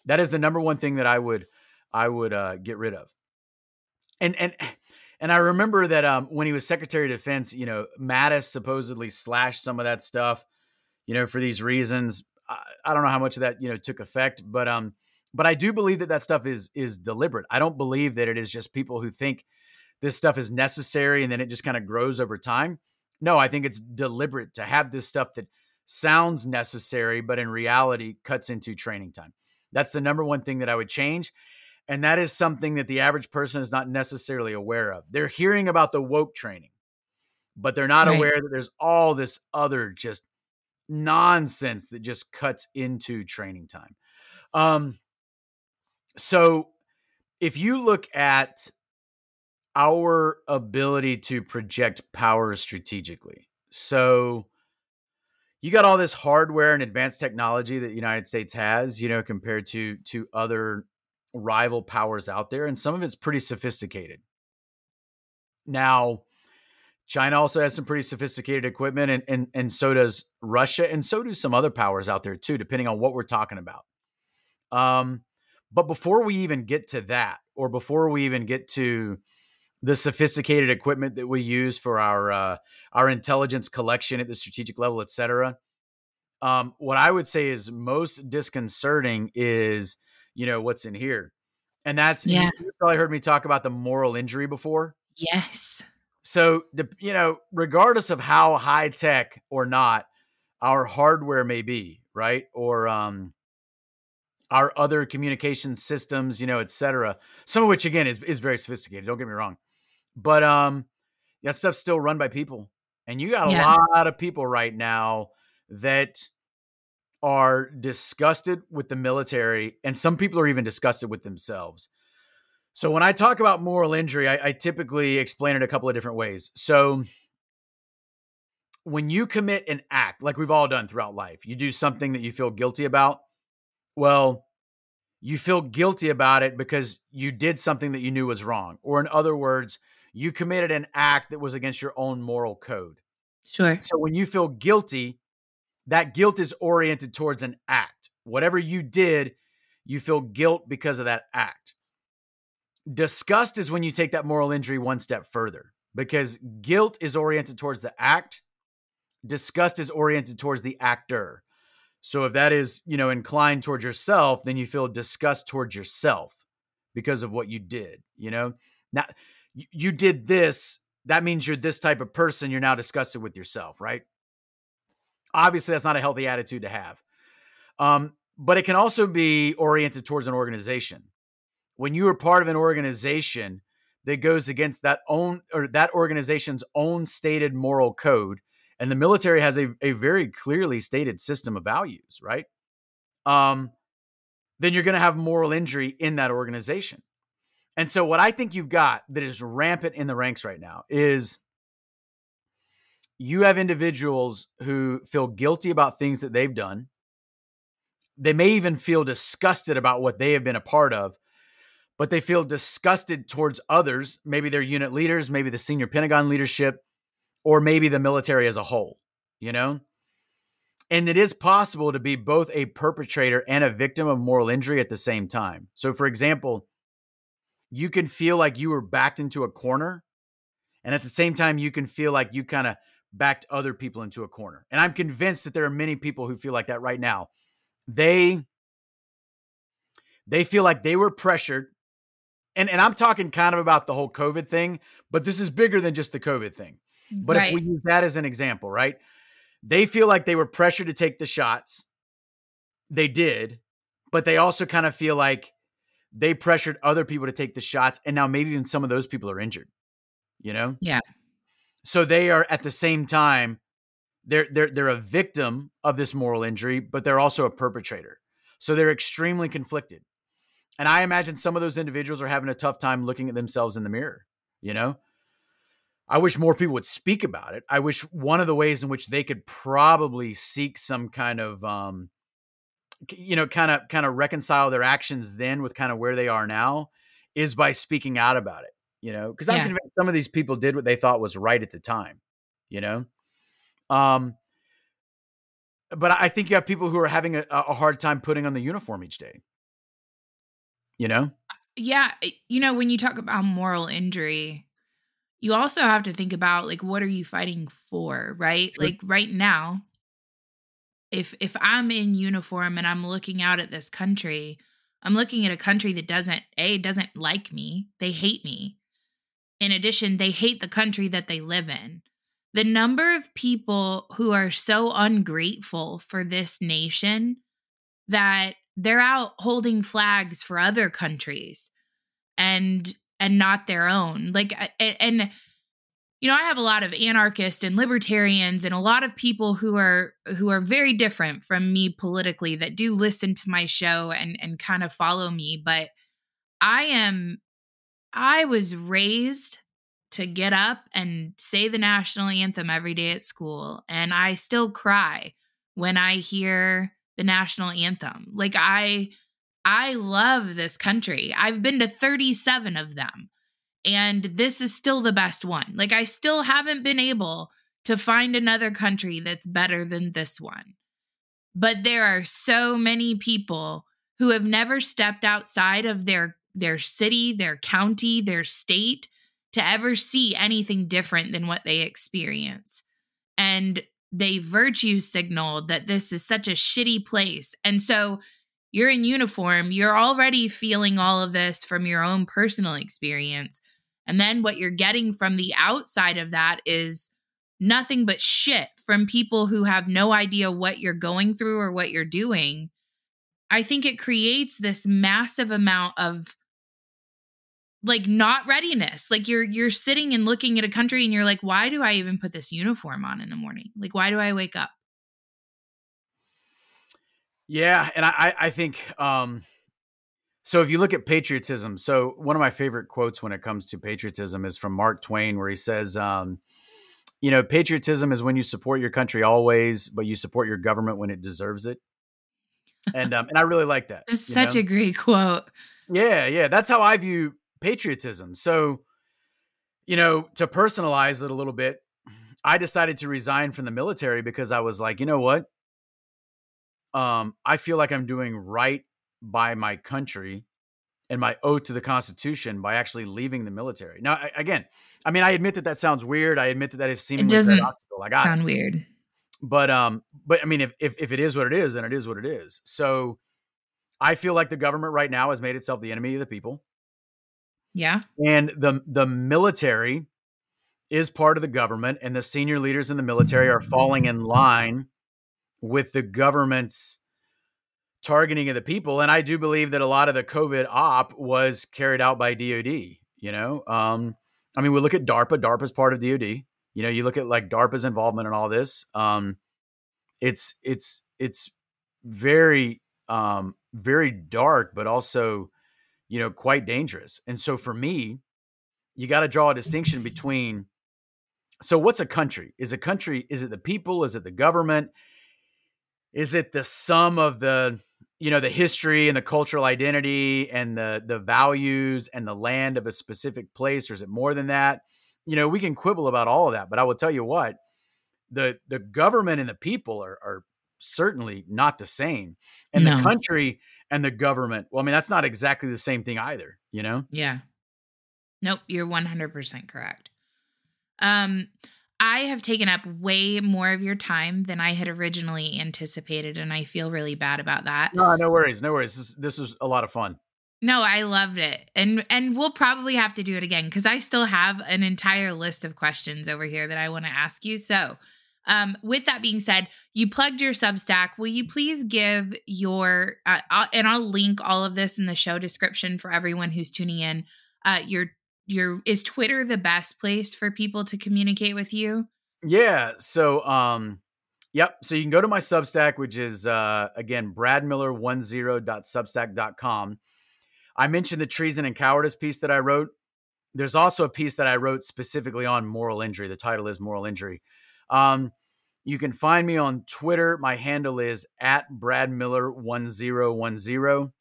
that is the number one thing that I would I would uh, get rid of. And and and I remember that um, when he was Secretary of Defense, you know, Mattis supposedly slashed some of that stuff, you know, for these reasons. I, I don't know how much of that you know took effect, but um, but I do believe that that stuff is is deliberate. I don't believe that it is just people who think this stuff is necessary and then it just kind of grows over time. No, I think it's deliberate to have this stuff that sounds necessary, but in reality cuts into training time. That's the number one thing that I would change. And that is something that the average person is not necessarily aware of. They're hearing about the woke training, but they're not right. aware that there's all this other just nonsense that just cuts into training time. Um, so if you look at our ability to project power strategically, so you got all this hardware and advanced technology that the United States has, you know, compared to to other rival powers out there, and some of it's pretty sophisticated. Now, China also has some pretty sophisticated equipment, and, and, and so does Russia, and so do some other powers out there too, depending on what we're talking about. Um, but before we even get to that, or before we even get to the sophisticated equipment that we use for our uh, our intelligence collection at the strategic level, et cetera, um, what I would say is most disconcerting is you know what's in here. And that's yeah. you probably heard me talk about the moral injury before. Yes. So the you know regardless of how high tech or not our hardware may be right? Or um our other communication systems you know et cetera some of which again is, is very sophisticated don't get me wrong but um that stuff's still run by people and you got a yeah. lot of people right now that are disgusted with the military, and some people are even disgusted with themselves. So when I talk about moral injury, I, I typically explain it a couple of different ways. So when you commit an act, like we've all done throughout life, you do something that you feel guilty about. Well, you feel guilty about it because you did something that you knew was wrong. Or, in other words, you committed an act that was against your own moral code. Sure. So, when you feel guilty, that guilt is oriented towards an act. Whatever you did, you feel guilt because of that act. Disgust is when you take that moral injury one step further because guilt is oriented towards the act, disgust is oriented towards the actor. So if that is, you know, inclined towards yourself, then you feel disgust towards yourself because of what you did, you know? Now you did this, that means you're this type of person, you're now disgusted with yourself, right? Obviously that's not a healthy attitude to have. Um, but it can also be oriented towards an organization. When you are part of an organization that goes against that own or that organization's own stated moral code, and the military has a, a very clearly stated system of values, right? Um, then you're going to have moral injury in that organization. And so, what I think you've got that is rampant in the ranks right now is you have individuals who feel guilty about things that they've done. They may even feel disgusted about what they have been a part of, but they feel disgusted towards others, maybe their unit leaders, maybe the senior Pentagon leadership, or maybe the military as a whole, you know? And it is possible to be both a perpetrator and a victim of moral injury at the same time. So, for example, you can feel like you were backed into a corner, and at the same time, you can feel like you kind of backed other people into a corner. And I'm convinced that there are many people who feel like that right now. They they feel like they were pressured. And and I'm talking kind of about the whole COVID thing, but this is bigger than just the COVID thing. But right. if we use that as an example, right? They feel like they were pressured to take the shots. They did, but they also kind of feel like they pressured other people to take the shots. And now maybe even some of those people are injured, you know? Yeah. So they are at the same time, they're they're they're a victim of this moral injury, but they're also a perpetrator. So they're extremely conflicted. And I imagine some of those individuals are having a tough time looking at themselves in the mirror, you know? I wish more people would speak about it. I wish one of the ways in which they could probably seek some kind of um you know kind of kind of reconcile their actions then with kind of where they are now is by speaking out about it, you know? Cuz I'm convinced some of these people did what they thought was right at the time, you know? Um but I think you have people who are having a, a hard time putting on the uniform each day. You know? Yeah, you know when you talk about moral injury, you also have to think about like what are you fighting for, right? Sure. Like right now, if if I'm in uniform and I'm looking out at this country, I'm looking at a country that doesn't a doesn't like me. They hate me. In addition, they hate the country that they live in. The number of people who are so ungrateful for this nation that they're out holding flags for other countries and and not their own. Like, and, you know, I have a lot of anarchists and libertarians and a lot of people who are who are very different from me politically that do listen to my show and and kind of follow me, but I am I was raised to get up and say the national anthem every day at school and I still cry when I hear the national anthem. Like I I love this country. I've been to 37 of them, and this is still the best one. Like, I still haven't been able to find another country that's better than this one. But there are so many people who have never stepped outside of their their city, their county, their state to ever see anything different than what they experience. And they virtue signal that this is such a shitty place. And so you're in uniform, you're already feeling all of this from your own personal experience. And then what you're getting from the outside of that is nothing but shit from people who have no idea what you're going through or what you're doing. I think it creates this massive amount of like not readiness. Like you're you're sitting and looking at a country and you're like, why do I even put this uniform on in the morning? Like why do I wake up? Yeah, and I I think um, So if you look at patriotism, so one of my favorite quotes when it comes to patriotism is from Mark Twain, where he says, um, "You know, patriotism is when you support your country always, but you support your government when it deserves it." And um, and I really like that. It's such know? a great quote. Yeah, yeah, that's how I view patriotism. So, you know, to personalize it a little bit, I decided to resign from the military because I was like, you know what? Um, I feel like I'm doing right by my country and my oath to the Constitution by actually leaving the military. Now, I, again, I mean, I admit that that sounds weird. I admit that that is seemingly it doesn't paradoxical. I got sound it. weird, but um, but I mean, if, if if it is what it is, then it is what it is. So, I feel like the government right now has made itself the enemy of the people. Yeah, and the the military is part of the government, and the senior leaders in the military are falling in line with the government's targeting of the people. And I do believe that a lot of the COVID op was carried out by DoD. You know, um, I mean, we look at DARPA. DARPA is part of DoD. You know, you look at like DARPA's involvement in all this. Um, it's it's it's very um, very dark, but also you know quite dangerous. And so for me, you got to draw a distinction between. So what's a country? Is a country? Is it the people? Is it the government? Is it the sum of the you know the history and the cultural identity and the the values and the land of a specific place or is it more than that? You know we can quibble about all of that but i will tell you what the the government and the people are, are certainly not the same. And no. the country and the government well i mean that's not exactly the same thing either you know? Yeah. Nope you're 100% correct. Um I have taken up way more of your time than I had originally anticipated, and I feel really bad about that. No, no worries, no worries. This, this was a lot of fun. No, I loved it, and and we'll probably have to do it again because I still have an entire list of questions over here that I want to ask you. So, um, with that being said, you plugged your Substack. Will you please give your uh, I'll, and I'll link all of this in the show description for everyone who's tuning in. Uh, your your is Twitter the best place for people to communicate with you? Yeah. So um yep. So you can go to my Substack, which is uh again bradmiller10.substack.com. I mentioned the treason and cowardice piece that I wrote. There's also a piece that I wrote specifically on moral injury. The title is Moral Injury. Um, you can find me on Twitter. My handle is at bradmiller1010.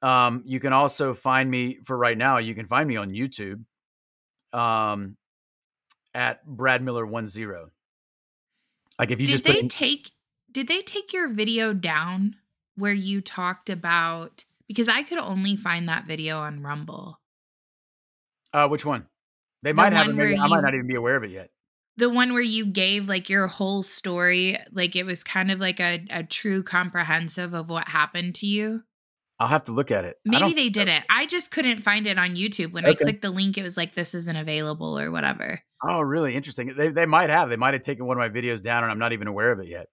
Um, you can also find me for right now. You can find me on YouTube, um, at Brad Miller one zero. Like if you did just they in- take did they take your video down where you talked about because I could only find that video on Rumble. Uh, which one? They the might have it. Maybe I might not even be aware of it yet. The one where you gave like your whole story, like it was kind of like a, a true comprehensive of what happened to you. I'll have to look at it. Maybe they didn't. I just couldn't find it on YouTube. When okay. I clicked the link, it was like this isn't available or whatever. Oh, really interesting. They they might have. They might have taken one of my videos down, and I'm not even aware of it yet.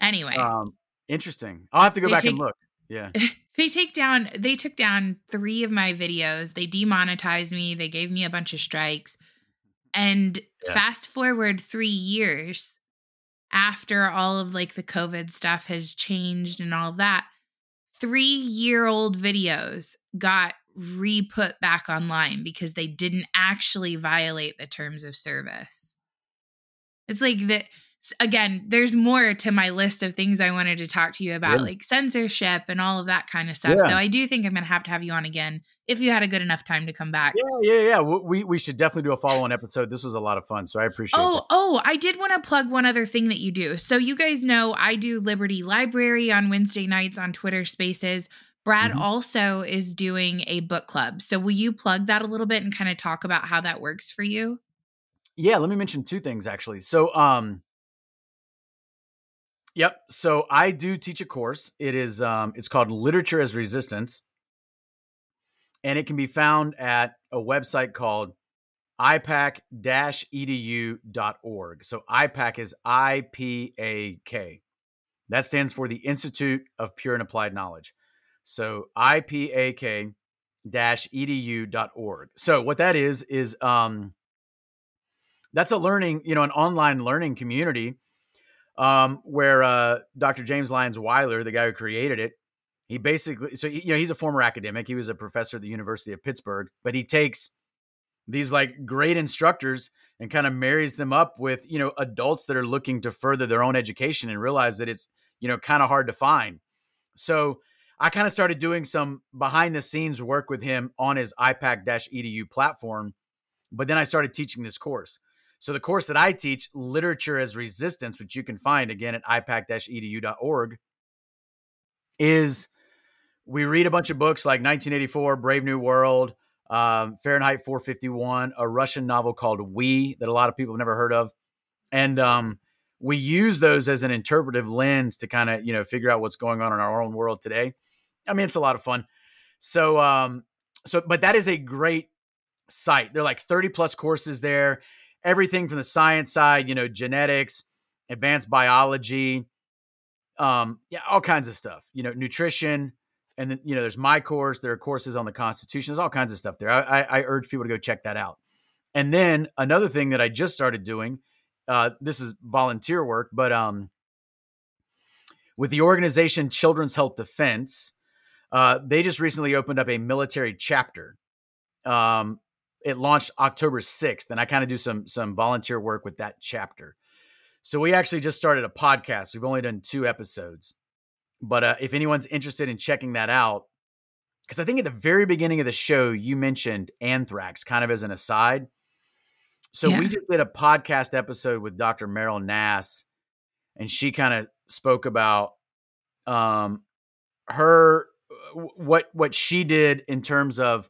Anyway, um, interesting. I'll have to go back take, and look. Yeah, they take down. They took down three of my videos. They demonetized me. They gave me a bunch of strikes. And yeah. fast forward three years after all of like the COVID stuff has changed and all of that three year old videos got re put back online because they didn't actually violate the terms of service. It's like that again, there's more to my list of things I wanted to talk to you about, yeah. like censorship and all of that kind of stuff. Yeah. So I do think I'm going to have to have you on again if you had a good enough time to come back. Yeah, yeah, yeah. We we should definitely do a follow on episode. This was a lot of fun, so I appreciate. It. Oh, oh, I did want to plug one other thing that you do. So you guys know I do Liberty Library on Wednesday nights on Twitter Spaces. Brad mm-hmm. also is doing a book club. So will you plug that a little bit and kind of talk about how that works for you? Yeah, let me mention two things actually. So, um, Yep. So I do teach a course. It is um, it's called Literature as Resistance, and it can be found at a website called ipak-edu.org. So IPAK is I P A K. That stands for the Institute of Pure and Applied Knowledge. So IPAK edu.org. So what that is is um that's a learning, you know, an online learning community um, where uh, Dr. James Lyons Weiler, the guy who created it, he basically so you know he's a former academic. He was a professor at the University of Pittsburgh, but he takes these like great instructors and kind of marries them up with you know adults that are looking to further their own education and realize that it's you know kind of hard to find. So I kind of started doing some behind the scenes work with him on his IPAK edu platform, but then I started teaching this course. So the course that I teach, Literature as Resistance, which you can find again at ipak-edu.org, is we read a bunch of books like 1984, Brave New World, um, Fahrenheit 451, a Russian novel called We that a lot of people have never heard of, and um, we use those as an interpretive lens to kind of you know figure out what's going on in our own world today. I mean, it's a lot of fun. So, um, so, but that is a great site. There are like 30 plus courses there, everything from the science side, you know, genetics, advanced biology, um, yeah, all kinds of stuff, you know, nutrition. And then, you know, there's my course, there are courses on the Constitution, there's all kinds of stuff there. I, I, I urge people to go check that out. And then another thing that I just started doing, uh, this is volunteer work, but um, with the organization Children's Health Defense, uh, they just recently opened up a military chapter. Um, it launched October 6th, and I kind of do some some volunteer work with that chapter. So we actually just started a podcast. We've only done two episodes, but uh, if anyone's interested in checking that out, because I think at the very beginning of the show you mentioned anthrax, kind of as an aside. So yeah. we just did a podcast episode with Dr. Meryl Nass, and she kind of spoke about um, her what what she did in terms of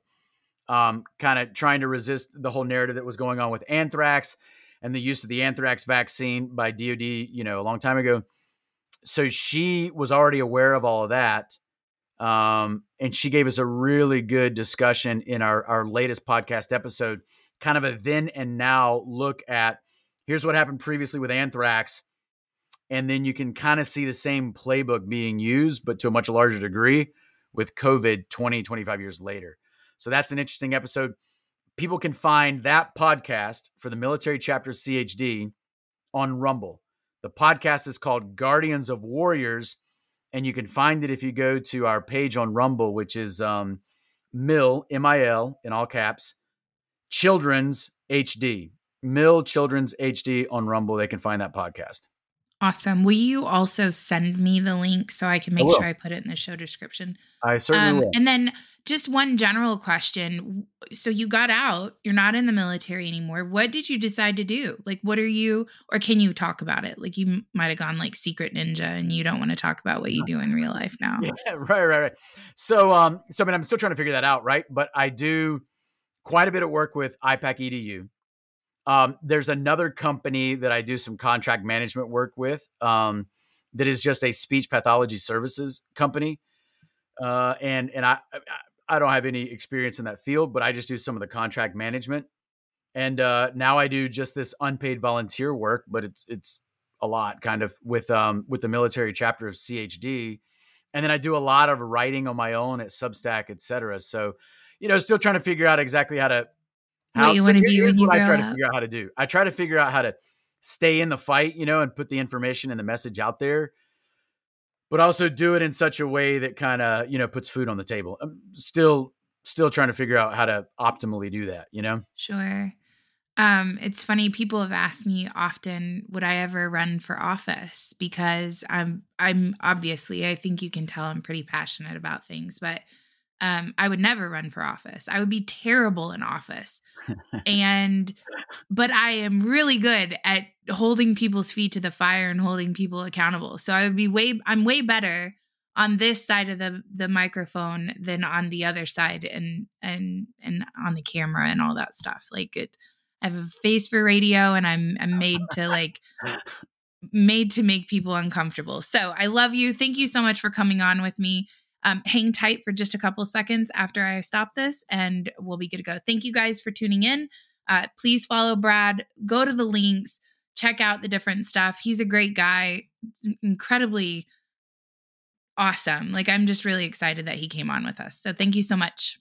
um, kind of trying to resist the whole narrative that was going on with anthrax and the use of the anthrax vaccine by DoD, you know, a long time ago. So she was already aware of all of that. Um, and she gave us a really good discussion in our, our latest podcast episode, kind of a then and now look at here's what happened previously with anthrax. And then you can kind of see the same playbook being used, but to a much larger degree with COVID 20, 25 years later. So that's an interesting episode. People can find that podcast for the military chapter CHD on Rumble. The podcast is called Guardians of Warriors, and you can find it if you go to our page on Rumble, which is um, MIL, M I L, in all caps, Children's HD. MIL Children's HD on Rumble. They can find that podcast. Awesome. Will you also send me the link so I can make I sure I put it in the show description? I certainly um, will. And then just one general question. So you got out, you're not in the military anymore. What did you decide to do? Like, what are you, or can you talk about it? Like, you might have gone like secret ninja and you don't want to talk about what you do in real life now. Yeah, right, right, right. So, um, so I mean, I'm still trying to figure that out, right? But I do quite a bit of work with IPAK EDU. Um, there's another company that I do some contract management work with um, that is just a speech pathology services company. Uh, and and I I don't have any experience in that field, but I just do some of the contract management. And uh, now I do just this unpaid volunteer work, but it's it's a lot kind of with um with the military chapter of CHD. And then I do a lot of writing on my own at Substack, et cetera. So, you know, still trying to figure out exactly how to how, what you so want to be when you I try up. to figure out how to do. I try to figure out how to stay in the fight, you know, and put the information and the message out there, but also do it in such a way that kind of you know puts food on the table. I'm still still trying to figure out how to optimally do that. You know. Sure. Um, it's funny. People have asked me often, would I ever run for office? Because I'm, I'm obviously, I think you can tell I'm pretty passionate about things, but um, I would never run for office. I would be terrible in office. and, but I am really good at holding people's feet to the fire and holding people accountable. So I would be way, I'm way better on this side of the the microphone than on the other side and and and on the camera and all that stuff. Like it, I have a face for radio and I'm I'm made to like made to make people uncomfortable. So I love you. Thank you so much for coming on with me. Um, hang tight for just a couple seconds after I stop this, and we'll be good to go. Thank you guys for tuning in. Uh, please follow Brad. Go to the links. Check out the different stuff. He's a great guy, incredibly awesome. Like I'm just really excited that he came on with us. So thank you so much.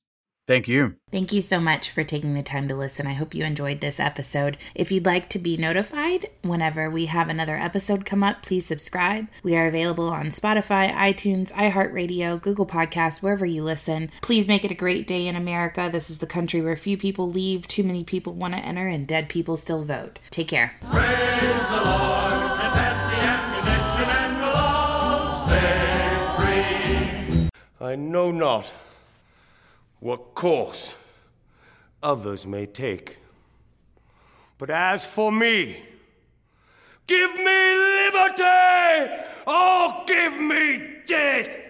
Thank you. Thank you so much for taking the time to listen. I hope you enjoyed this episode. If you'd like to be notified whenever we have another episode come up, please subscribe. We are available on Spotify, iTunes, iHeartRadio, Google Podcasts, wherever you listen. Please make it a great day in America. This is the country where few people leave, too many people want to enter, and dead people still vote. Take care. Praise the Lord, and pass the ammunition, and we'll all stay free. I know not what course others may take. But as for me, give me liberty or give me death!